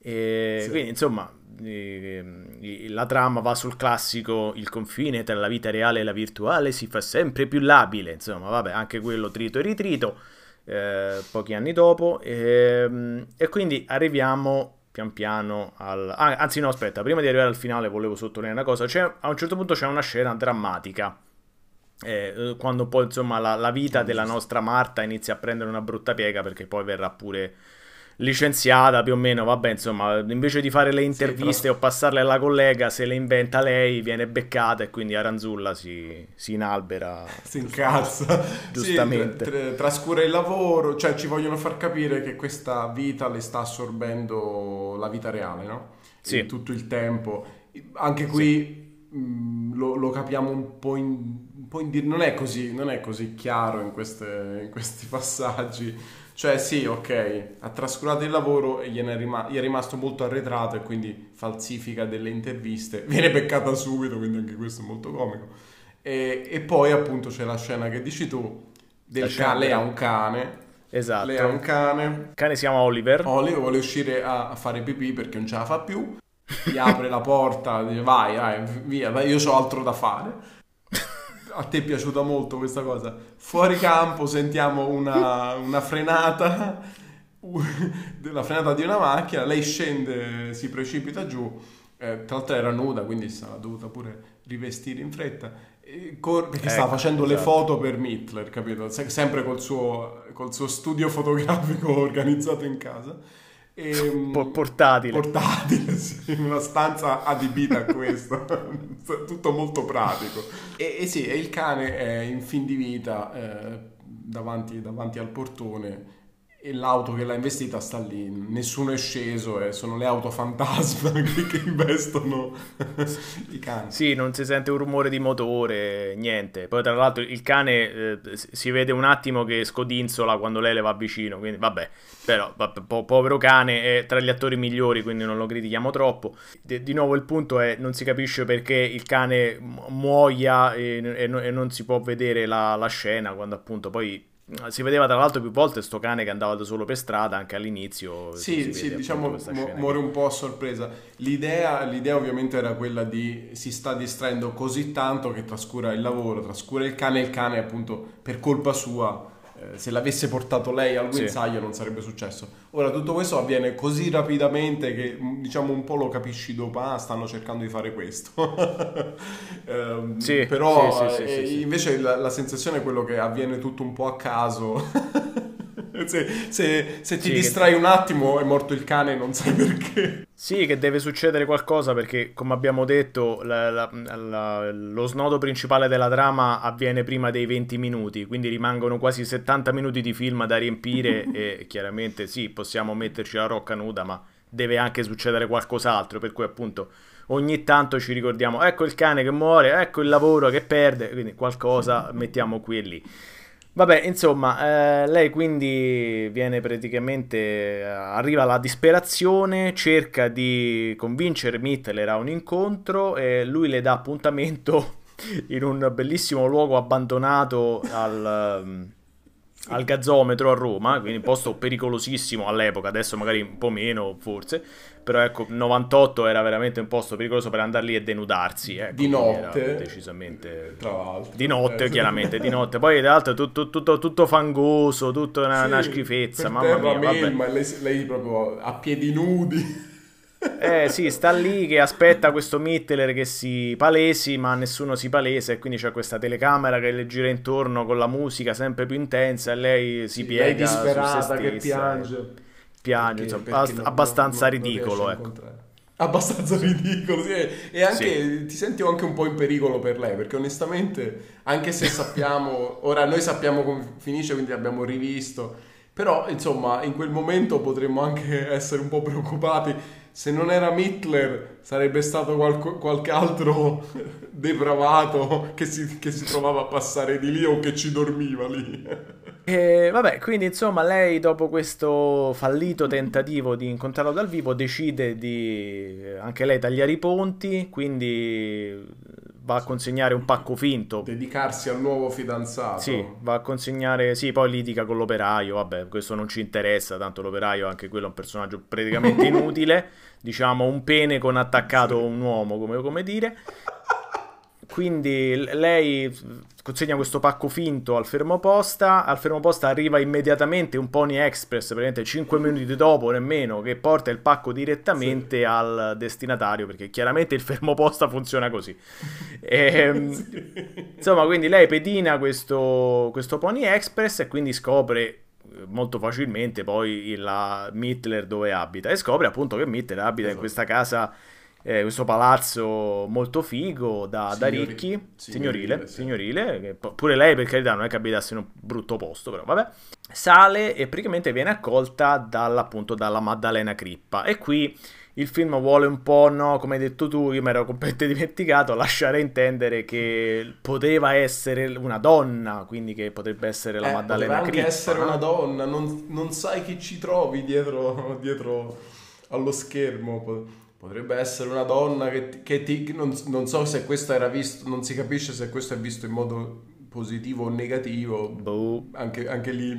E sì. Quindi insomma la trama va sul classico il confine tra la vita reale e la virtuale si fa sempre più labile, insomma vabbè anche quello trito e ritrito eh, pochi anni dopo e, ehm, e, quindi arriviamo pian piano al... Ah, anzi no aspetta, prima di arrivare al finale volevo sottolineare una cosa, c'è, a un certo punto c'è una scena drammatica eh, quando poi insomma la, la, vita della nostra Marta inizia a prendere una brutta piega perché poi verrà pure licenziata più o meno, vabbè insomma invece di fare le interviste sì, o passarle alla collega se le inventa lei viene beccata e quindi Aranzulla si, si inalbera si incazza giustamente sì, tra, trascura il lavoro cioè ci vogliono far capire che questa vita le sta assorbendo la vita reale no? Sì. tutto il tempo anche qui sì. mh, lo, lo, capiamo un po' in indir- non, è così, non, è così, chiaro in, queste, in, questi passaggi. Cioè sì, ok, ha trascurato il lavoro e gli è, rim- gli è rimasto molto arretrato e quindi falsifica delle interviste. Viene beccata subito, quindi anche questo è molto comico. E, e poi appunto c'è la scena che dici tu, del cane, lei ha un cane. Esatto. Lei ha un cane. Il cane si chiama Oliver. Oliver vuole uscire a, a fare pipì perché non ce la fa più. Gli apre la porta, dice vai, vai, via, vai, io ho altro da fare a te è piaciuta molto questa cosa. Fuori campo sentiamo una, una frenata, la frenata di una macchina, lei scende, si precipita giù, eh, tra l'altro era nuda, quindi sarà dovuta pure rivestire in fretta, cor- perché ecco, stava facendo esatto. le foto per Mittler, capito? Se- sempre col suo, col suo studio fotografico organizzato in casa. E, ehm, portatile. Portatile, sì, in una stanza adibita a questo, tutto molto pratico. E, e, sì, e il cane è in fin di vita eh, davanti, davanti al portone e l'auto che l'ha investita sta lì, nessuno è sceso e sono le auto fantasma che, che investono i cani. Sì, non si sente un rumore di motore, niente. Poi tra l'altro il cane eh, si vede un attimo che scodinzola quando lei le va vicino, quindi vabbè, però po- povero cane è tra gli attori migliori, quindi non lo critichiamo troppo. De- di nuovo il punto è non si capisce perché il cane muoia e, e, e non si può vedere la, la scena quando appunto poi si vedeva tra l'altro più volte sto cane che andava da solo per strada anche all'inizio. Sì, sì diciamo mu- muore un po' a sorpresa. L'idea, l'idea, ovviamente era quella di si sta distraendo così tanto che trascura il lavoro, trascura il cane e il cane appunto per colpa sua se l'avesse portato lei al guinzaglio sì. non sarebbe successo. Ora tutto questo avviene così rapidamente che mm, diciamo un po' lo capisci dopo, ah stanno cercando di fare questo. eh, sì, però sì, eh, invece la, la sensazione è quello che avviene tutto un po' a caso. Se, se, se, ti sì, distrai che... un attimo è morto il cane non sai perché. Sì, che deve succedere qualcosa perché, come abbiamo detto, la, la, la, lo snodo principale della trama avviene prima dei 20 minuti, quindi rimangono quasi 70 minuti di film da riempire e chiaramente sì, possiamo metterci la rocca nuda, ma deve anche succedere qualcos'altro, per cui appunto ogni tanto ci ricordiamo, ecco il cane che muore, ecco il lavoro che perde, quindi qualcosa mettiamo qui e lì. Vabbè, insomma, eh, lei quindi viene praticamente, arriva alla disperazione, cerca di convincere Mittler a un incontro e lui le dà appuntamento in un bellissimo luogo abbandonato al, um, al gazzometro a Roma, quindi un posto pericolosissimo all'epoca, adesso magari un po' meno forse, però ecco, 98 era veramente un posto pericoloso per andare lì e denudarsi. Ecco, di notte. Decisamente. Tra l'altro. Di notte, eh. chiaramente, di notte. Poi tra l'altro tutto, tutto, tutto fangoso, tutta una, sì, una schifezza, mamma mia. Mail, ma lei, lei proprio a piedi nudi. Eh sì, sta lì che aspetta questo Mittler che si palesi, ma nessuno si palesa e quindi c'è questa telecamera che le gira intorno con la musica sempre più intensa e lei si sì, piega lei disperata che piange piange, perché, perché abbastanza non, ridicolo. Non ecco. Abbastanza ridicolo, sì. E anche sì. ti senti anche un po' in pericolo per lei, perché onestamente, anche se sappiamo, ora noi sappiamo come finisce, quindi abbiamo rivisto, però insomma in quel momento potremmo anche essere un po' preoccupati. Se non era Hitler sarebbe stato qualco, qualche altro depravato che si, che si trovava a passare di lì o che ci dormiva lì. E vabbè, quindi insomma lei dopo questo fallito tentativo di incontrarlo dal vivo decide di eh, anche lei tagliare i ponti, quindi va a consegnare un pacco finto. Dedicarsi al nuovo fidanzato. Sì, va a consegnare, sì, poi litiga con l'operaio, vabbè, questo non ci interessa, tanto l'operaio anche quello è un personaggio praticamente inutile, diciamo un pene con attaccato un uomo, come, come dire. Quindi lei consegna questo pacco finto al fermoposta, al fermoposta arriva immediatamente un Pony Express, praticamente 5 minuti dopo nemmeno, che porta il pacco direttamente sì. al destinatario, perché chiaramente il fermoposta funziona così. e, ehm, sì. Insomma, quindi lei pedina questo, questo Pony Express e quindi scopre molto facilmente poi la Mittler dove abita. E scopre appunto che Mittler abita esatto. in questa casa eh, questo palazzo molto figo da, Signori, da ricchi, signorile, signorile, signorile pure lei per carità non è che abitasse in un brutto posto, però vabbè, sale e praticamente viene accolta dalla, appunto dalla Maddalena Crippa. E qui il film vuole un po', no, come hai detto tu, io mi ero completamente dimenticato, lasciare intendere che poteva essere una donna, quindi che potrebbe essere la eh, Maddalena. Potrebbe anche essere una donna, non, non, sai chi ci trovi dietro, dietro allo schermo. Potrebbe essere una donna che, che ti... Non, non, so se questo era visto, non si capisce se questo è visto in modo positivo o negativo. Boh. Anche, anche lì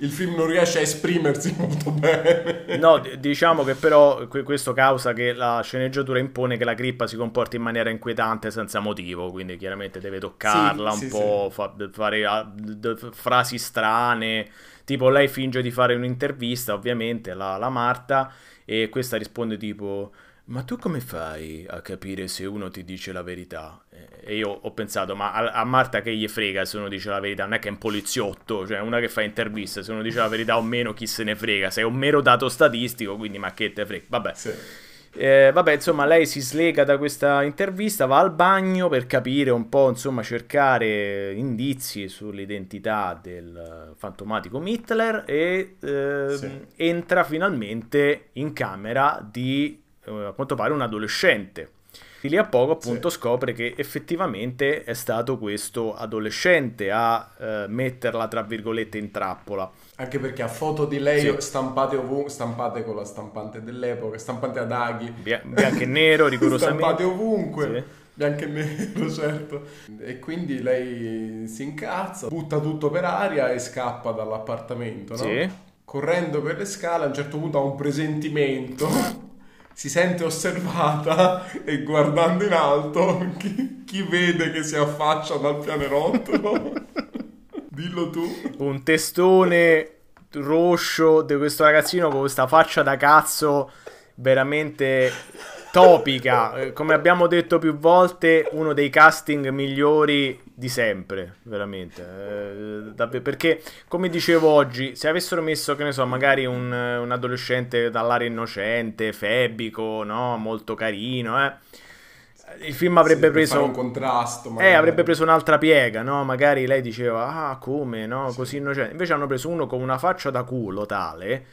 il film non riesce a esprimersi molto bene. No, diciamo che però questo causa che la sceneggiatura impone che la crippa si comporti in maniera inquietante senza motivo, quindi chiaramente deve toccarla sì, un sì, po', sì. Fa, fare a, d- frasi strane, tipo lei finge di fare un'intervista ovviamente, la, la Marta, e questa risponde tipo ma tu come fai a capire se uno ti dice la verità? E io ho pensato, ma a, Marta che gli frega se uno dice la verità? Non è che è un poliziotto, cioè una che fa interviste, se uno dice la verità o meno chi se ne frega, sei un mero dato statistico, quindi ma che te frega? Vabbè. Sì. Eh, vabbè, insomma, lei si slega da questa intervista, va al bagno per capire un po', insomma, cercare indizi sull'identità del fantomatico Hitler e eh, sì. entra finalmente in camera di eh, a quanto pare un adolescente. Di lì a poco appunto sì. scopre che effettivamente è stato questo adolescente a eh, metterla tra virgolette in trappola. Anche perché ha foto di lei sì. stampate ovunque, stampate con la stampante dell'epoca, stampate ad aghi. bianco e nero, rigorosamente. stampate ovunque. Sì bianco e nero, certo. E quindi lei si incazza, butta tutto per aria e scappa dall'appartamento, no? Sì. Correndo per le scale, a un certo punto ha un presentimento si sente osservata e guardando in alto chi, chi vede che si affaccia dal pianerottolo? Dillo tu. Un testone roscio di questo ragazzino con questa faccia da cazzo veramente topica. Eh, come abbiamo detto più volte, uno dei casting migliori di sempre, veramente. Eh, perché, come dicevo oggi, se avessero messo, che ne so, magari un, un adolescente dall'aria innocente, febico, no? Molto carino, eh il film avrebbe sì, preso un contrasto magari. eh avrebbe preso un'altra piega no magari lei diceva ah come no sì. così innocente invece hanno preso uno con una faccia da culo tale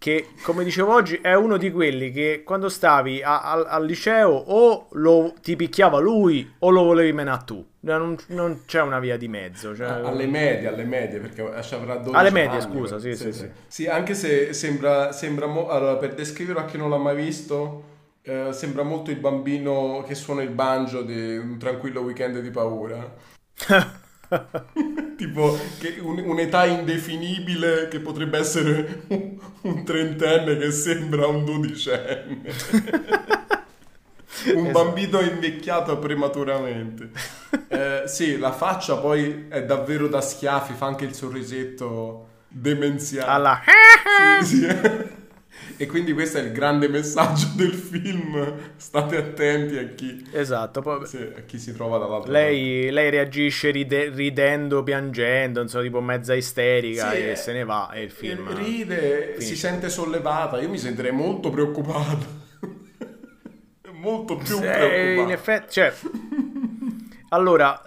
che come dicevo oggi è uno di quelli che quando stavi a, a, al liceo o lo, ti picchiava lui o lo volevi menare tu. Non, non c'è una via di mezzo cioè... alle medie alle medie perché avrà 12 alle medie anni, scusa sì sì, sì, sì. Sì anche se sembra, sembra mo... allora per descriverlo a chi non l'ha mai visto eh, sembra molto il bambino che suona il banjo di un tranquillo weekend di paura tipo un, un'età indefinibile che potrebbe essere un, un trentenne che sembra un dodicenne. un esatto. bambino invecchiato prematuramente. Eh, sì, la faccia poi è davvero da schiaffi, fa anche il sorrisetto demenziale. Alla... sì, sì. E quindi questo è il grande messaggio del film. State attenti a chi, esatto, poi, sì, a chi si trova dall'altra lei, parte. Lei reagisce ride, ridendo, piangendo, insomma, tipo mezza isterica sì, e se ne va. E il film ride, finisce. si sente sollevata. Io mi sentirei molto preoccupato. molto più preoccupato. In effetti, cioè. Allora,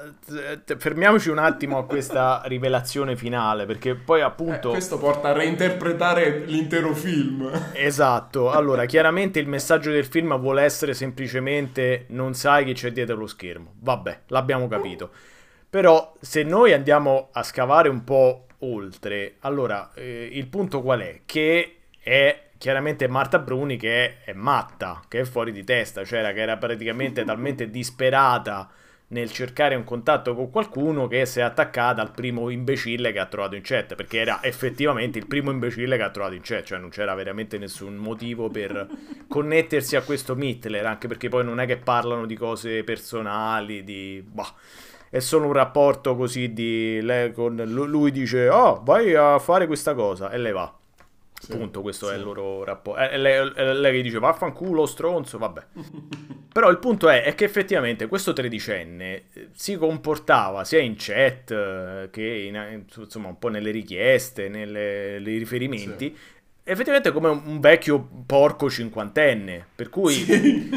fermiamoci un attimo a questa rivelazione finale, perché poi appunto... Eh, questo porta a reinterpretare l'intero film. Esatto, allora chiaramente il messaggio del film vuole essere semplicemente non sai chi c'è dietro lo schermo. Vabbè, l'abbiamo capito. Però se noi andiamo a scavare un po' oltre, allora eh, il punto qual è? Che è chiaramente Marta Bruni che è, è matta, che è fuori di testa, cioè che era praticamente talmente disperata nel cercare un contatto con qualcuno che si è attaccata al primo imbecille che ha trovato in chat, perché era effettivamente il primo imbecille che ha trovato in chat, cioè non c'era veramente nessun motivo per connettersi a questo Hitler, anche perché poi non è che parlano di cose personali, di... Bah, è solo un rapporto così di... Lei con... Lui dice, oh, vai a fare questa cosa, e lei va. Sì, Punto, questo sì. è il loro rapporto. È lei, è lei che dice vaffanculo, stronzo, vabbè. Però il punto è, è, che effettivamente questo tredicenne eh, si comportava sia in chat eh, che in, insomma un po' nelle richieste, nei riferimenti, sì. effettivamente come un vecchio porco cinquantenne. Per cui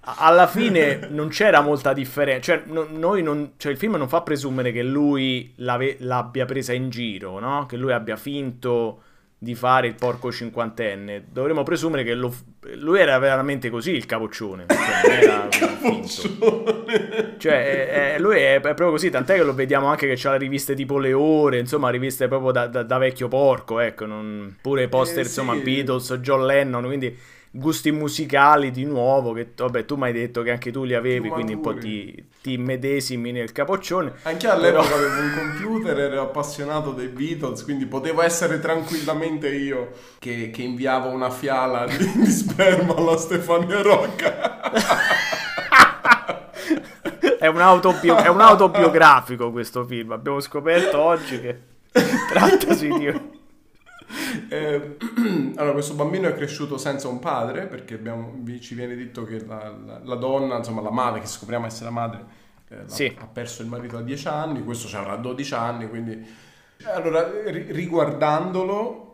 alla fine non c'era molta differenza. Cioè, no, non, cioè, il film non fa presumere che lui l'abbia presa in giro, no? Che lui abbia finto di fare il porco cinquantenne, dovremmo presumere che lo, lui era veramente così il capoccione. Cioè, era capoccione. Cioè, è, è, lui è, è, proprio così, tant'è che lo vediamo anche che ha le riviste tipo Le Ore, insomma, riviste proprio da, da, da vecchio porco, ecco, non, pure poster, eh, insomma, sì. Beatles, John Lennon, quindi gusti musicali di nuovo, che vabbè tu mi hai detto che anche tu li avevi, quindi un po' ti, ti, medesimi nel capoccione. Anche all'epoca però... avevo un computer, ero appassionato dei Beatles, quindi potevo essere tranquillamente io che, che inviavo una fiala di, di sperma alla Stefania Rocca. è, un autobio- è un autobiografico questo film, abbiamo scoperto oggi che trattasi di eh, allora, questo bambino è cresciuto senza un padre perché abbiamo, ci viene detto che la, la, la, donna, insomma la madre, che scopriamo essere la madre, eh, sì. ha perso il marito a 10 anni, questo avrà 12 anni, quindi... Allora, ri- riguardandolo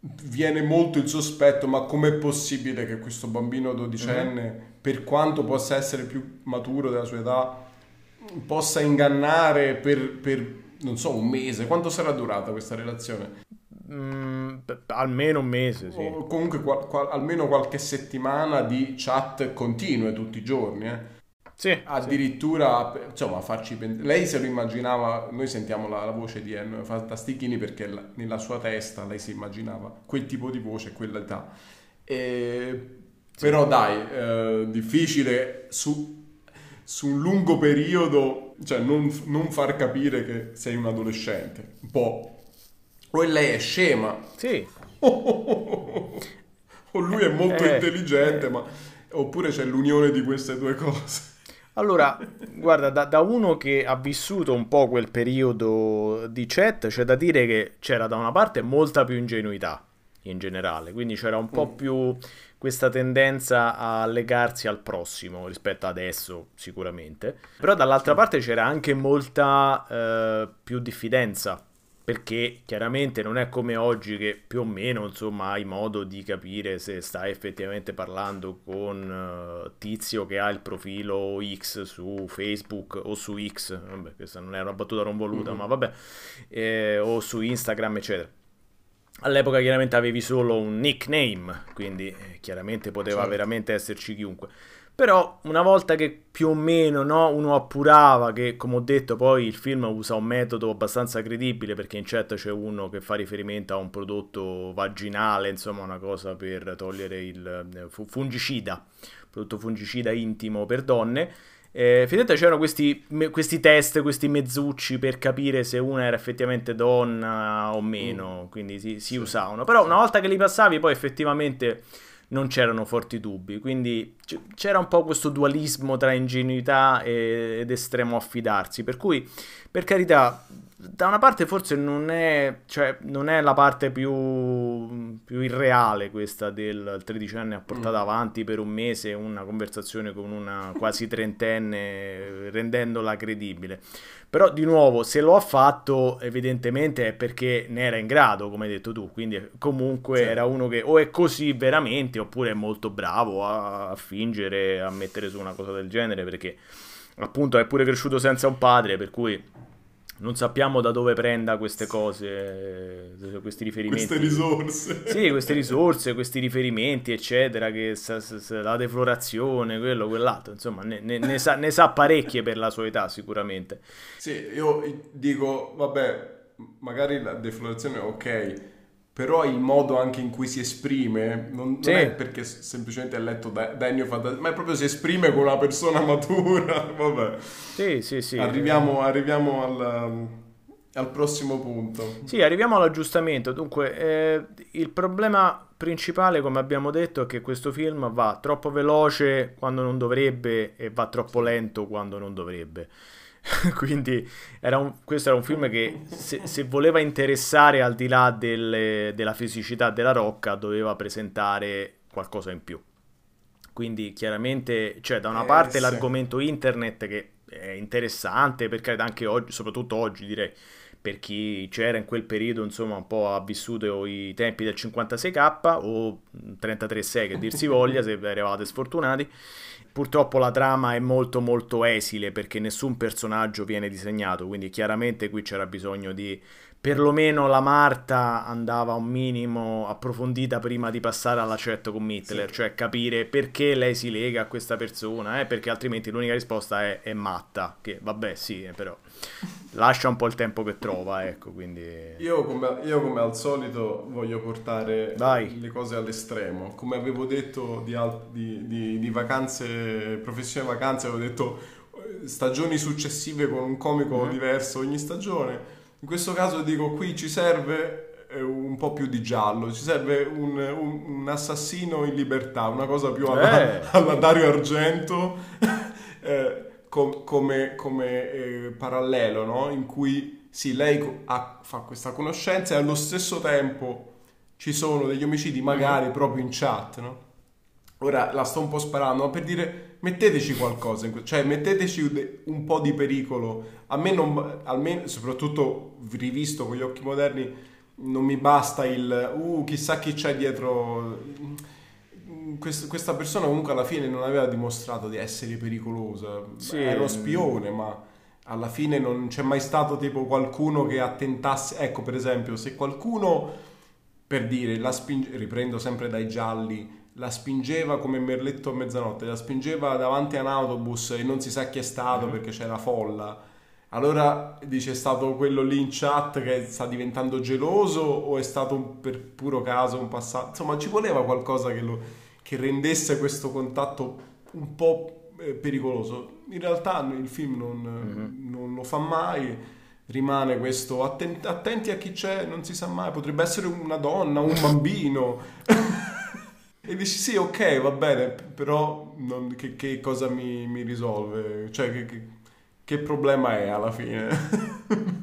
viene molto il sospetto, ma com'è possibile che questo bambino dodicenne, mm-hmm. per quanto possa essere più maturo della sua età, possa ingannare per, per, non so, un mese? Quanto sarà durata questa relazione? Mm, almeno un mese, sì. O comunque qual- qual- almeno qualche settimana di chat continue tutti i giorni, eh. Sì, addirittura sì. insomma farci pensare lei se lo immaginava noi sentiamo la, la voce di Enno Fantastichini perché la, nella sua testa lei si immaginava quel tipo di voce quell'età e, sì. però dai eh, difficile su, su, un lungo periodo cioè non, non far capire che sei un adolescente un po' O lei è scema. Sì. o lui è molto eh, intelligente, eh. ma... oppure c'è l'unione di queste due cose. Allora, guarda, da, da, uno che ha vissuto un po' quel periodo di chat, c'è da dire che c'era da una parte molta più ingenuità in generale, quindi c'era un po' mm. più questa tendenza a legarsi al prossimo rispetto ad adesso sicuramente, però dall'altra parte c'era anche molta eh, più diffidenza perché chiaramente non è come oggi che più o meno insomma hai modo di capire se stai effettivamente parlando con uh, tizio che ha il profilo X su Facebook o su X, vabbè questa non è una battuta non voluta mm-hmm. ma vabbè, eh, o su Instagram eccetera. All'epoca chiaramente avevi solo un nickname, quindi eh, chiaramente poteva certo. veramente esserci chiunque. Però una volta che più o meno no, uno appurava che, come ho detto, poi il film usa un metodo abbastanza credibile perché in chat c'è uno che fa riferimento a un prodotto vaginale, insomma una cosa per togliere il eh, fungicida, prodotto fungicida intimo per donne. Eh, finalmente c'erano questi, me, questi, test, questi mezzucci per capire se una era effettivamente donna o meno, mm. quindi si, si sì. usavano. Però una volta che li passavi poi effettivamente non c'erano forti dubbi, quindi c'era un po' questo dualismo tra ingenuità ed estremo affidarsi, per cui per carità da una parte forse non è, cioè, non è la parte più, più, irreale questa del tredicenne ha portato mm. avanti per un mese una conversazione con una quasi trentenne rendendola credibile. Però di nuovo, se lo ha fatto evidentemente è perché ne era in grado, come hai detto tu, quindi comunque sì. era uno che o è così veramente oppure è molto bravo a, a fingere, a mettere su una cosa del genere perché appunto è pure cresciuto senza un padre, per cui non sappiamo da dove prenda queste cose, questi riferimenti. Queste risorse. Sì, queste risorse, questi riferimenti, eccetera, che sa, sa, la deflorazione, quello, quell'altro, insomma, ne, ne, ne, sa, ne sa parecchie per la sua età sicuramente. Sì, io dico, vabbè, magari la deflorazione è ok, però il modo anche in cui si esprime non, sì. non è perché semplicemente ha letto Daniel Fantasy, ma è proprio si esprime come una persona matura, vabbè. Sì, sì, sì. Arriviamo, arriviamo al, al, prossimo punto. Sì, arriviamo all'aggiustamento. Dunque, eh, il problema principale, come abbiamo detto, è che questo film va troppo veloce quando non dovrebbe e va troppo lento quando non dovrebbe. Quindi era un, questo era un film che se, se voleva interessare al di là delle, della fisicità della rocca doveva presentare qualcosa in più. Quindi chiaramente, cioè da una eh, parte sì. l'argomento internet che è interessante, perché anche oggi, soprattutto oggi direi, per chi c'era in quel periodo, insomma, un po' ha vissuto i tempi del 56k o 33.6 che dir si voglia, se eravate sfortunati. Purtroppo la trama è molto molto esile perché nessun personaggio viene disegnato, quindi chiaramente qui c'era bisogno di perlomeno la Marta andava un minimo approfondita prima di passare all'accetto con Mittler, sì. cioè capire perché lei si lega a questa persona, eh, perché altrimenti l'unica risposta è, è matta, che vabbè sì, eh, però lascia un po' il tempo che trova, ecco, quindi... Io come, io come al solito voglio portare Vai. le cose all'estremo, come avevo detto di, di, di, di vacanze, professione vacanze, avevo detto eh, stagioni successive con un comico mm-hmm. diverso ogni stagione in questo caso dico qui ci serve eh, un po' più di giallo, ci serve un, un, un assassino in libertà, una cosa più alla, eh. alla Dario Argento, eh, com, come, come eh, parallelo, no? in cui sì, lei ha, fa questa conoscenza e allo stesso tempo ci sono degli omicidi magari mm. proprio in chat, no? Ora la sto un po' sparando, ma per dire metteteci qualcosa, cioè metteteci un po' di pericolo. A me, non, almeno, soprattutto rivisto con gli occhi moderni, non mi basta il uh, chissà chi c'è dietro. questa persona comunque alla fine non aveva dimostrato di essere pericolosa, sì. era uno spione, ma alla fine non c'è mai stato tipo qualcuno che attentasse. Ecco, per esempio, se qualcuno per dire la spinge, riprendo sempre dai gialli la spingeva come merletto a mezzanotte, la spingeva davanti a un autobus e non si sa chi è stato mm-hmm. perché c'era folla. Allora dice è stato quello lì in chat che sta diventando geloso o è stato un, per puro caso un passato? Insomma, ci voleva qualcosa che, lo, che rendesse questo contatto un po' eh, pericoloso. In realtà il film non, mm-hmm. non lo fa mai rimane questo attenti, attenti a chi c'è, non si sa mai, potrebbe essere una donna, un bambino. E dici sì, ok, va bene, però non, che, che, cosa mi, mi risolve? Cioè, che, che, che, problema è alla fine?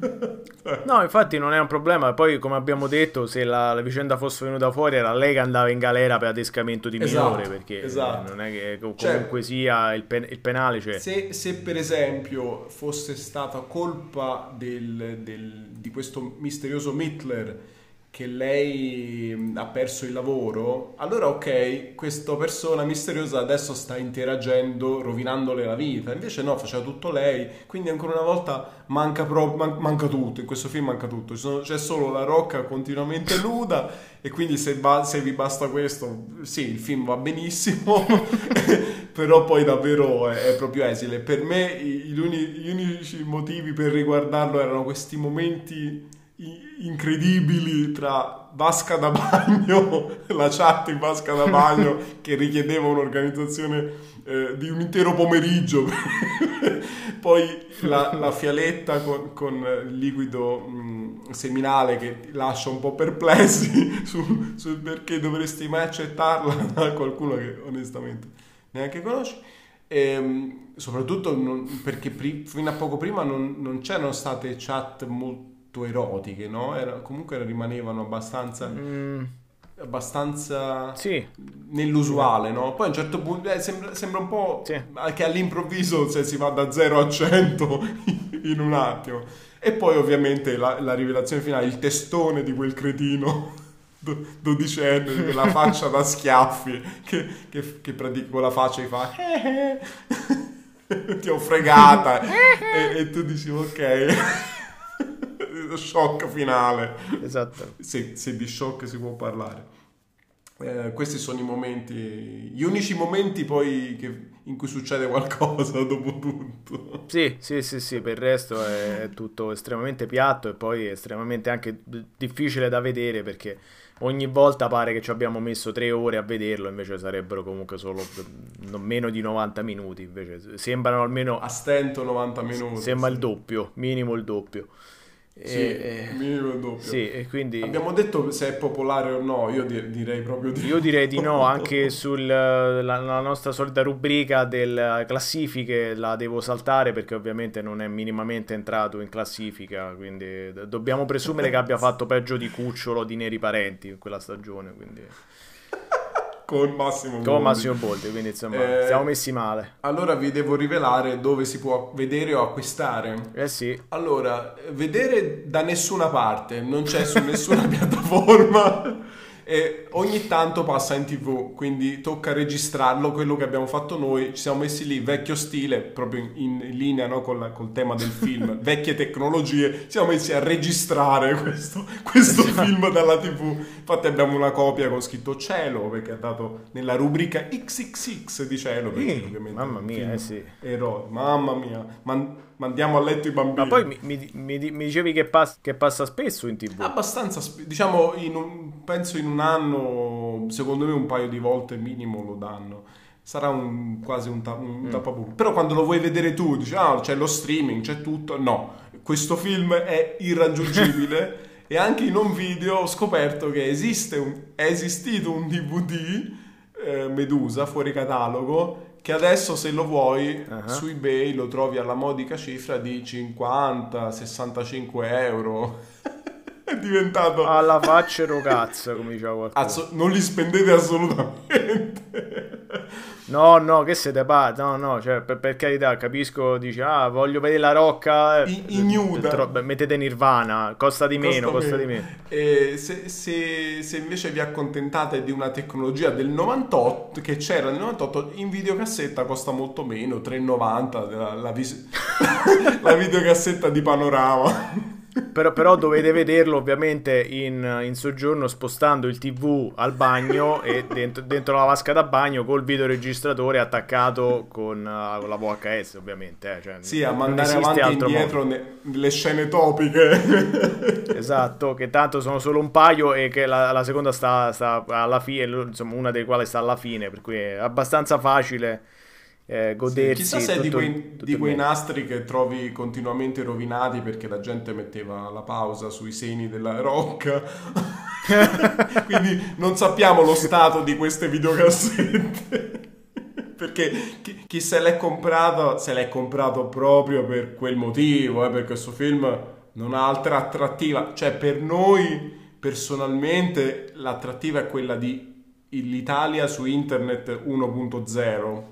no, infatti non è un problema. Poi, come abbiamo detto, se la, la, vicenda fosse venuta fuori, era lei che andava in galera per adescamento di esatto, minore, perché esatto. non è che cioè, comunque cioè, sia il, pen, il penale. Cioè... Se, se, per esempio fosse stata colpa del, del, di questo misterioso Mittler che lei ha perso il lavoro, allora ok, questa persona misteriosa adesso sta interagendo, rovinandole la vita. Invece no, faceva tutto lei, quindi ancora una volta manca, pro- man- manca tutto, in questo film manca tutto. C'è solo la rocca continuamente nuda e quindi se, ba- se vi basta questo, sì, il film va benissimo, però poi davvero è, è proprio esile. Per me gli unici motivi per riguardarlo erano questi momenti incredibili tra vasca da bagno, la chat in vasca da bagno che richiedeva un'organizzazione eh, di un intero pomeriggio, poi la, la fialetta con, con, il liquido mh, seminale che lascia un po' perplessi sul, sul perché dovresti mai accettarla da qualcuno che onestamente neanche conosci. E, ehm, soprattutto non, perché pri- fino a poco prima non, non c'erano state chat molto molto erotiche, no? Era, comunque rimanevano abbastanza... Mm. abbastanza sì. nell'usuale, no? Poi a un certo punto eh, sembra, sembra, un po' sì. che all'improvviso se si va da 0 a 100 in un attimo. E poi ovviamente la, la rivelazione finale, il testone di quel cretino dodicenne, la faccia da schiaffi, che, che, che pratica con la faccia e fa... Eh, eh. ti ho fregata e, e tu dici ok shock finale. Esatto. Se, se, di shock si può parlare. Eh, questi sono i momenti, gli unici momenti poi che, in cui succede qualcosa dopo tutto. Sì, sì, sì, sì, per il resto è tutto estremamente piatto e poi estremamente anche difficile da vedere perché ogni volta pare che ci abbiamo messo tre ore a vederlo, invece sarebbero comunque solo meno di 90 minuti, invece sembrano almeno... A stento 90 minuti. Sembra sì. il doppio, minimo il doppio. Sì, e, minimo il doppio. Sì, e quindi... Abbiamo detto se è popolare o no, io di- direi proprio di Io direi di no, anche sulla nostra solita rubrica delle classifiche la devo saltare perché ovviamente non è minimamente entrato in classifica, quindi dobbiamo presumere che abbia fatto peggio di Cucciolo di Neri Parenti in quella stagione, quindi con Massimo Boldi. Con Massimo Boldi, quindi insomma eh, siamo messi male. Allora vi devo rivelare dove si può vedere o acquistare. Eh sì. Allora, vedere da nessuna parte, non c'è su nessuna piattaforma. E ogni tanto passa in tv, quindi tocca registrarlo, quello che abbiamo fatto noi, ci siamo messi lì, vecchio stile, proprio in, in linea no, col, col, tema del film, vecchie tecnologie, ci siamo messi a registrare questo, questo esatto. film dalla tv, infatti abbiamo una copia con scritto cielo, perché è dato nella rubrica XXX di cielo, perché sì, mamma mia, eh sì. Eroe, mamma mia, man- mandiamo a letto i bambini. Ma poi mi, mi, mi, mi dicevi che, pass- che, passa spesso in tv? Abbastanza, diciamo, un, penso in un anno, secondo me un paio di volte minimo lo danno. Sarà un, quasi un, ta- un mm. Però quando lo vuoi vedere tu, dici, ah, c'è lo streaming, c'è tutto. No, questo film è irraggiungibile. e anche in un video ho scoperto che esiste un, è esistito un DVD eh, Medusa fuori catalogo che adesso se lo vuoi uh-huh. su eBay lo trovi alla modica cifra di 50-65 euro. è diventato... Alla faccia cazzo, come diceva qualcuno. Azzo, non li spendete assolutamente. No, no, che siete pazzi? No, no, cioè, per, per, carità, capisco, dici, ah, voglio vedere la rocca. Eh, ignuda. Tro- mettete Nirvana, costa di meno, costa, costa di meno. Se, se, se, invece vi accontentate di una tecnologia del 98, che c'era nel 98, in videocassetta costa molto meno, 3,90 la, la, vis- la videocassetta di panorama però, però, dovete vederlo ovviamente in, in, soggiorno spostando il tv al bagno e dentro, dentro, la vasca da bagno col videoregistratore attaccato con, uh, con la VHS ovviamente. Eh. Cioè, sì, a mandare avanti e indietro ne, le scene topiche. esatto, che tanto sono solo un paio e che la, la seconda sta, sta alla fine, insomma una delle quali sta alla fine, per cui è abbastanza facile eh, godersi. Sì, chissà se è di quei, di quei nastri che trovi continuamente rovinati perché la gente metteva la pausa sui seni della rock. Quindi non sappiamo lo stato di queste videocassette. perché chi, chi, se l'è comprato se l'è comprato proprio per quel motivo, eh, perché questo film non ha altra attrattiva. Cioè, per noi personalmente l'attrattiva è quella di l'Italia su internet 1.0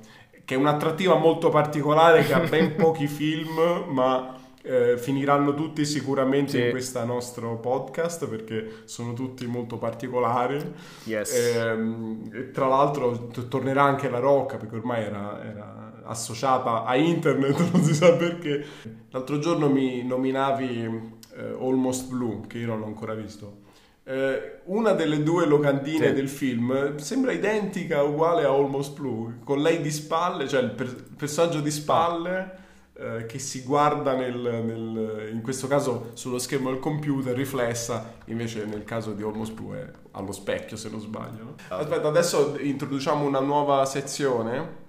che è un'attrattiva molto particolare che ha ben pochi film, ma eh, finiranno tutti sicuramente sì. in questo nostro podcast perché sono tutti molto particolari. Yes. Ehm, e, tra l'altro t- tornerà anche la Rocca perché ormai era, era, associata a internet, non si sa perché. L'altro giorno mi nominavi eh, Almost Blue, che io non ho ancora visto. Eh, una delle due locandine sì. del film sembra identica, uguale a Almost Blue, con lei di spalle, cioè il, per- il personaggio di spalle eh, che si guarda nel, nel, in questo caso sullo schermo del computer, riflessa, invece nel caso di Almost Blue è allo specchio se non sbaglio. No? Aspetta, adesso introduciamo una nuova sezione.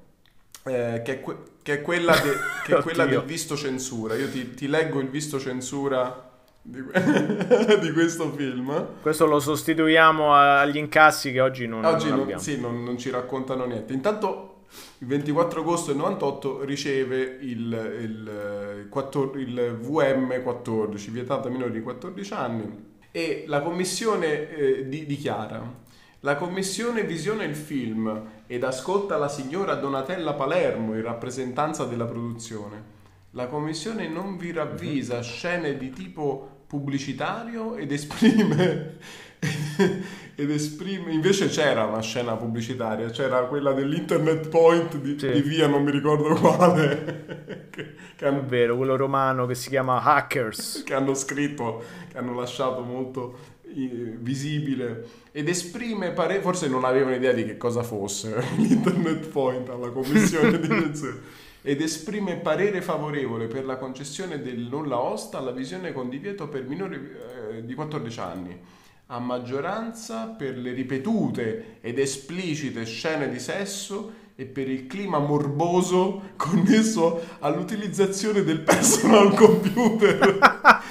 Eh, che, è que- che, è quella, de- che è quella del visto censura. Io ti, ti leggo il visto censura di, di, questo film. Questo lo sostituiamo agli incassi che oggi non, oggi non, non sì, non, non, ci raccontano niente. Intanto il 24 agosto del 98 riceve il, il, il, il VM 14, vietato a minori di 14 anni, e la commissione eh, di, dichiara la commissione visiona il film ed ascolta la signora Donatella Palermo in rappresentanza della produzione. La commissione non vi ravvisa mhm. scene di tipo pubblicitario ed esprime ed esprime invece c'era una scena pubblicitaria c'era quella dell'internet point di, sì. di via non mi ricordo quale che, che hanno, è vero quello romano che si chiama Hackers che hanno scritto che hanno lasciato molto visibile ed esprime pare forse non avevano idea di che cosa fosse l'internet point alla commissione di censura ed esprime parere favorevole per la concessione del nulla osta alla visione con divieto per minori eh, di 14 anni, a maggioranza per le ripetute ed esplicite scene di sesso e per il clima morboso connesso all'utilizzazione del personal computer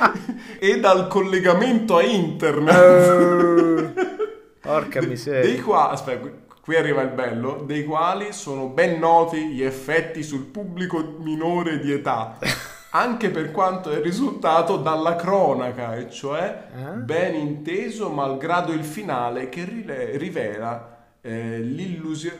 e dal collegamento a internet. Uh, porca miseria. Dei qua, aspetta, qui arriva il bello, dei quali sono ben noti gli effetti sul pubblico minore di età, anche per quanto è risultato dalla cronaca, e cioè eh? ben inteso malgrado il finale che rile- rivela eh,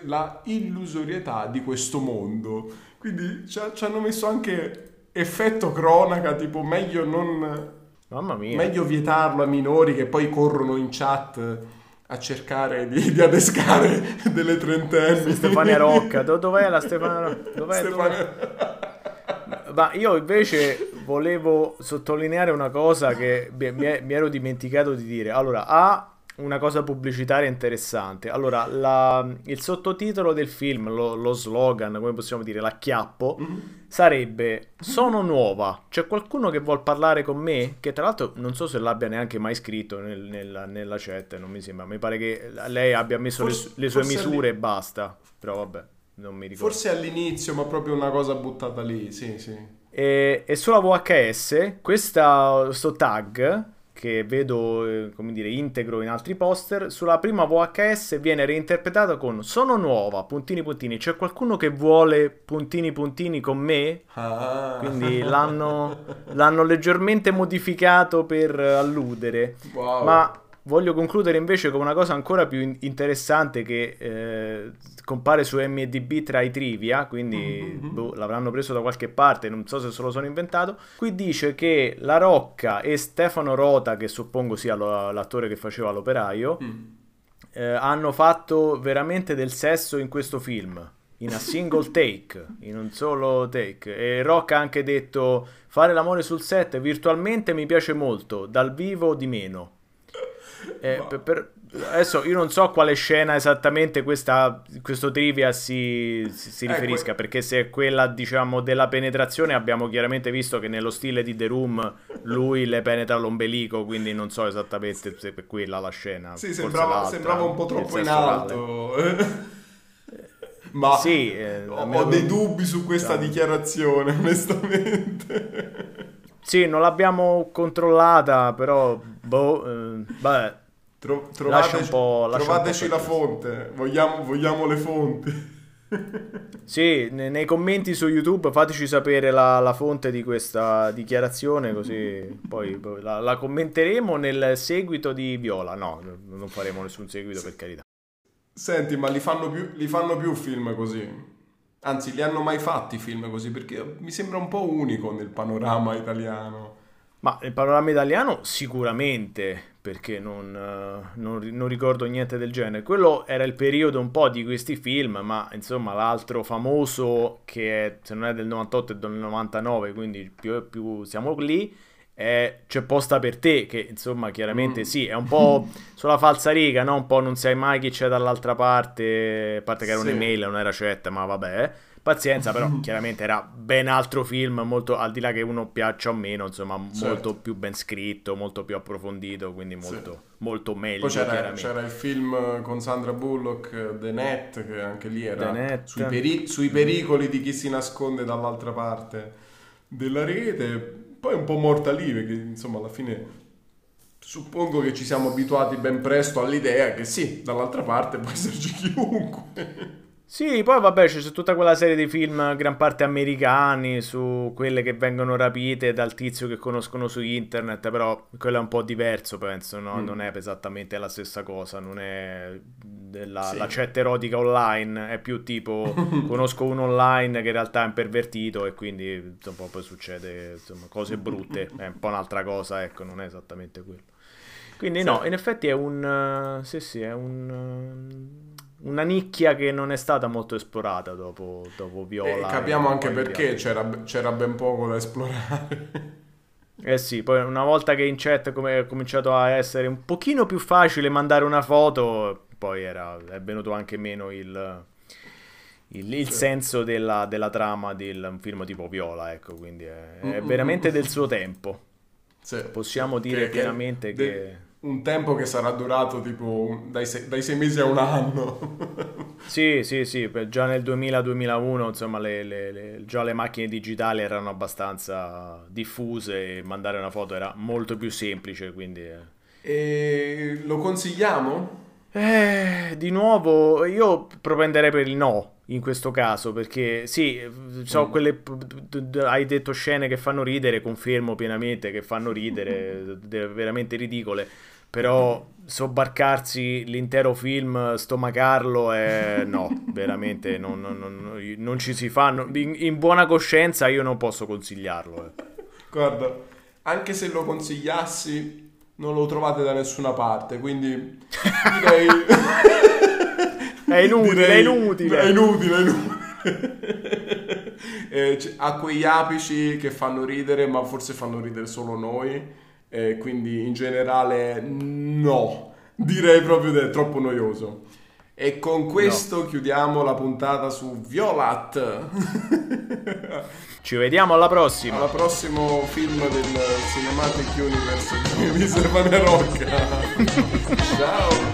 la illusorietà di questo mondo. Quindi ci, ci hanno messo anche effetto cronaca, tipo meglio non... Mamma mia. Meglio vietarlo a minori che poi corrono in chat a cercare di, di adescare delle trentenni. Stefania Rocca, Do, dov'è la Stefania Rocca? Dov'è, Stefania... dov'è? Ma io invece volevo sottolineare una cosa che mi, mi ero dimenticato di dire. Allora, A, una cosa pubblicitaria interessante. Allora, la, il sottotitolo del film, lo, lo, slogan, come possiamo dire, l'acchiappo, mm-hmm. sarebbe Sono nuova. C'è qualcuno che vuol parlare con me? Che tra l'altro non so se l'abbia neanche mai scritto nel, nella, nella, chat, non mi sembra. Mi pare che lei abbia messo forse, le, le, sue misure e basta. Però vabbè, non mi ricordo. Forse all'inizio, ma proprio una cosa buttata lì, sì, sì. E, e sulla VHS, questo tag che vedo, eh, come dire, integro in altri poster, sulla prima VHS viene reinterpretata con Sono nuova, puntini puntini, c'è qualcuno che vuole puntini puntini con me? Ah. Quindi l'hanno, l'hanno leggermente modificato per alludere. Wow. Ma Voglio concludere invece con una cosa ancora più interessante che eh, compare su MDB tra i trivia, quindi mm-hmm. boh, l'avranno preso da qualche parte, non so se se lo sono inventato. Qui dice che La Rocca e Stefano Rota, che suppongo sia l'attore che faceva l'operaio, mm. eh, hanno fatto veramente del sesso in questo film. In a single take, in un solo take. E Rocca ha anche detto: Fare l'amore sul set virtualmente mi piace molto, dal vivo di meno. Eh, per, per, adesso io non so a quale scena esattamente questa, questo trivia si, si, si riferisca, eh, que- perché se è quella diciamo della penetrazione abbiamo chiaramente visto che nello stile di The Room lui le penetra l'ombelico, quindi non so esattamente se è quella la scena. Sì, sembrava, sembrava, un po' troppo in alto. Ma sì, eh, ho dei dubbi su questa diciamo. dichiarazione, onestamente. Sì, non l'abbiamo controllata, però boh, eh, vabbè. Tro- trovateci, trovateci la fonte, vogliamo, vogliamo, le fonti. sì, nei, nei, commenti su YouTube fateci sapere la, la, fonte di questa dichiarazione, così poi, poi la, la, commenteremo nel seguito di Viola. No, non faremo nessun seguito per carità. Senti, ma li fanno più, li fanno più film così? Anzi, li hanno mai fatti film così? Perché mi sembra un po' unico nel panorama italiano. Ma nel panorama italiano sicuramente, perché non, non, non, ricordo niente del genere. Quello era il periodo un po' di questi film, ma insomma l'altro famoso che è, se non è del 98 è del 99, quindi più, più siamo lì, è C'è posta per te, che insomma chiaramente mm. sì, è un po' sulla falsa riga, no? Un po' non sai mai chi c'è dall'altra parte, a parte che era sì. un'email, non era chat, ma vabbè. Pazienza, però chiaramente era ben altro film, molto al di là che uno piaccia o meno, insomma, certo. molto più ben scritto, molto più approfondito, quindi molto, sì. molto meglio. Poi c'era, c'era, il film con Sandra Bullock, The Net, che anche lì era sui, peri- sui pericoli di chi si nasconde dall'altra parte della rete poi un po' morta lì, perché insomma alla fine suppongo che ci siamo abituati ben presto all'idea che sì, dall'altra parte può esserci chiunque. Sì, poi vabbè c'è tutta quella serie di film, gran parte americani, su quelle che vengono rapite dal tizio che conoscono su internet, però quello è un po' diverso, penso, no? mm. non è esattamente la stessa cosa, non è la, sì. la chat erotica online, è più tipo conosco uno online che in realtà è un pervertito e quindi insomma, poi succede insomma, cose brutte, è un po' un'altra cosa, ecco, non è esattamente quello. Quindi sì. no, in effetti è un... Uh, sì, sì, è un... Una nicchia che non è stata molto esplorata dopo, dopo Viola. E capiamo anche perché c'era, c'era, ben poco da esplorare. Eh sì, poi una volta che in chat è cominciato a essere un pochino più facile mandare una foto, poi era, è venuto anche meno il, il, il sì. senso della, della, trama di un film tipo Viola, ecco, quindi è, è veramente del suo tempo. Sì. Possiamo dire che, pienamente che... che un tempo che sarà durato tipo dai, sei, dai sei mesi a un anno. sì, sì, sì, già nel 2000-2001 insomma le, le, le, già le macchine digitali erano abbastanza diffuse e mandare una foto era molto più semplice, quindi... Eh. E lo consigliamo? Eh, di nuovo, io propenderei per il no in questo caso perché sì, so, mm. quelle hai detto scene che fanno ridere, confermo pienamente che fanno ridere, veramente ridicole però sobbarcarsi l'intero film, stomacarlo, è... no, veramente non, non, non, non ci si fa. In, in, buona coscienza io non posso consigliarlo. Eh. Guarda, anche se lo consigliassi, non lo trovate da nessuna parte, quindi direi... è inutile, direi... è inutile. È inutile, è inutile. eh, ha quegli apici che fanno ridere, ma forse fanno ridere solo noi. Eh, quindi in generale no, direi proprio che è troppo noioso. E con questo no. chiudiamo la puntata su Violat. Ci vediamo alla prossima. Al prossimo film del Cinematic Universe di Stefania Rocca. Ciao.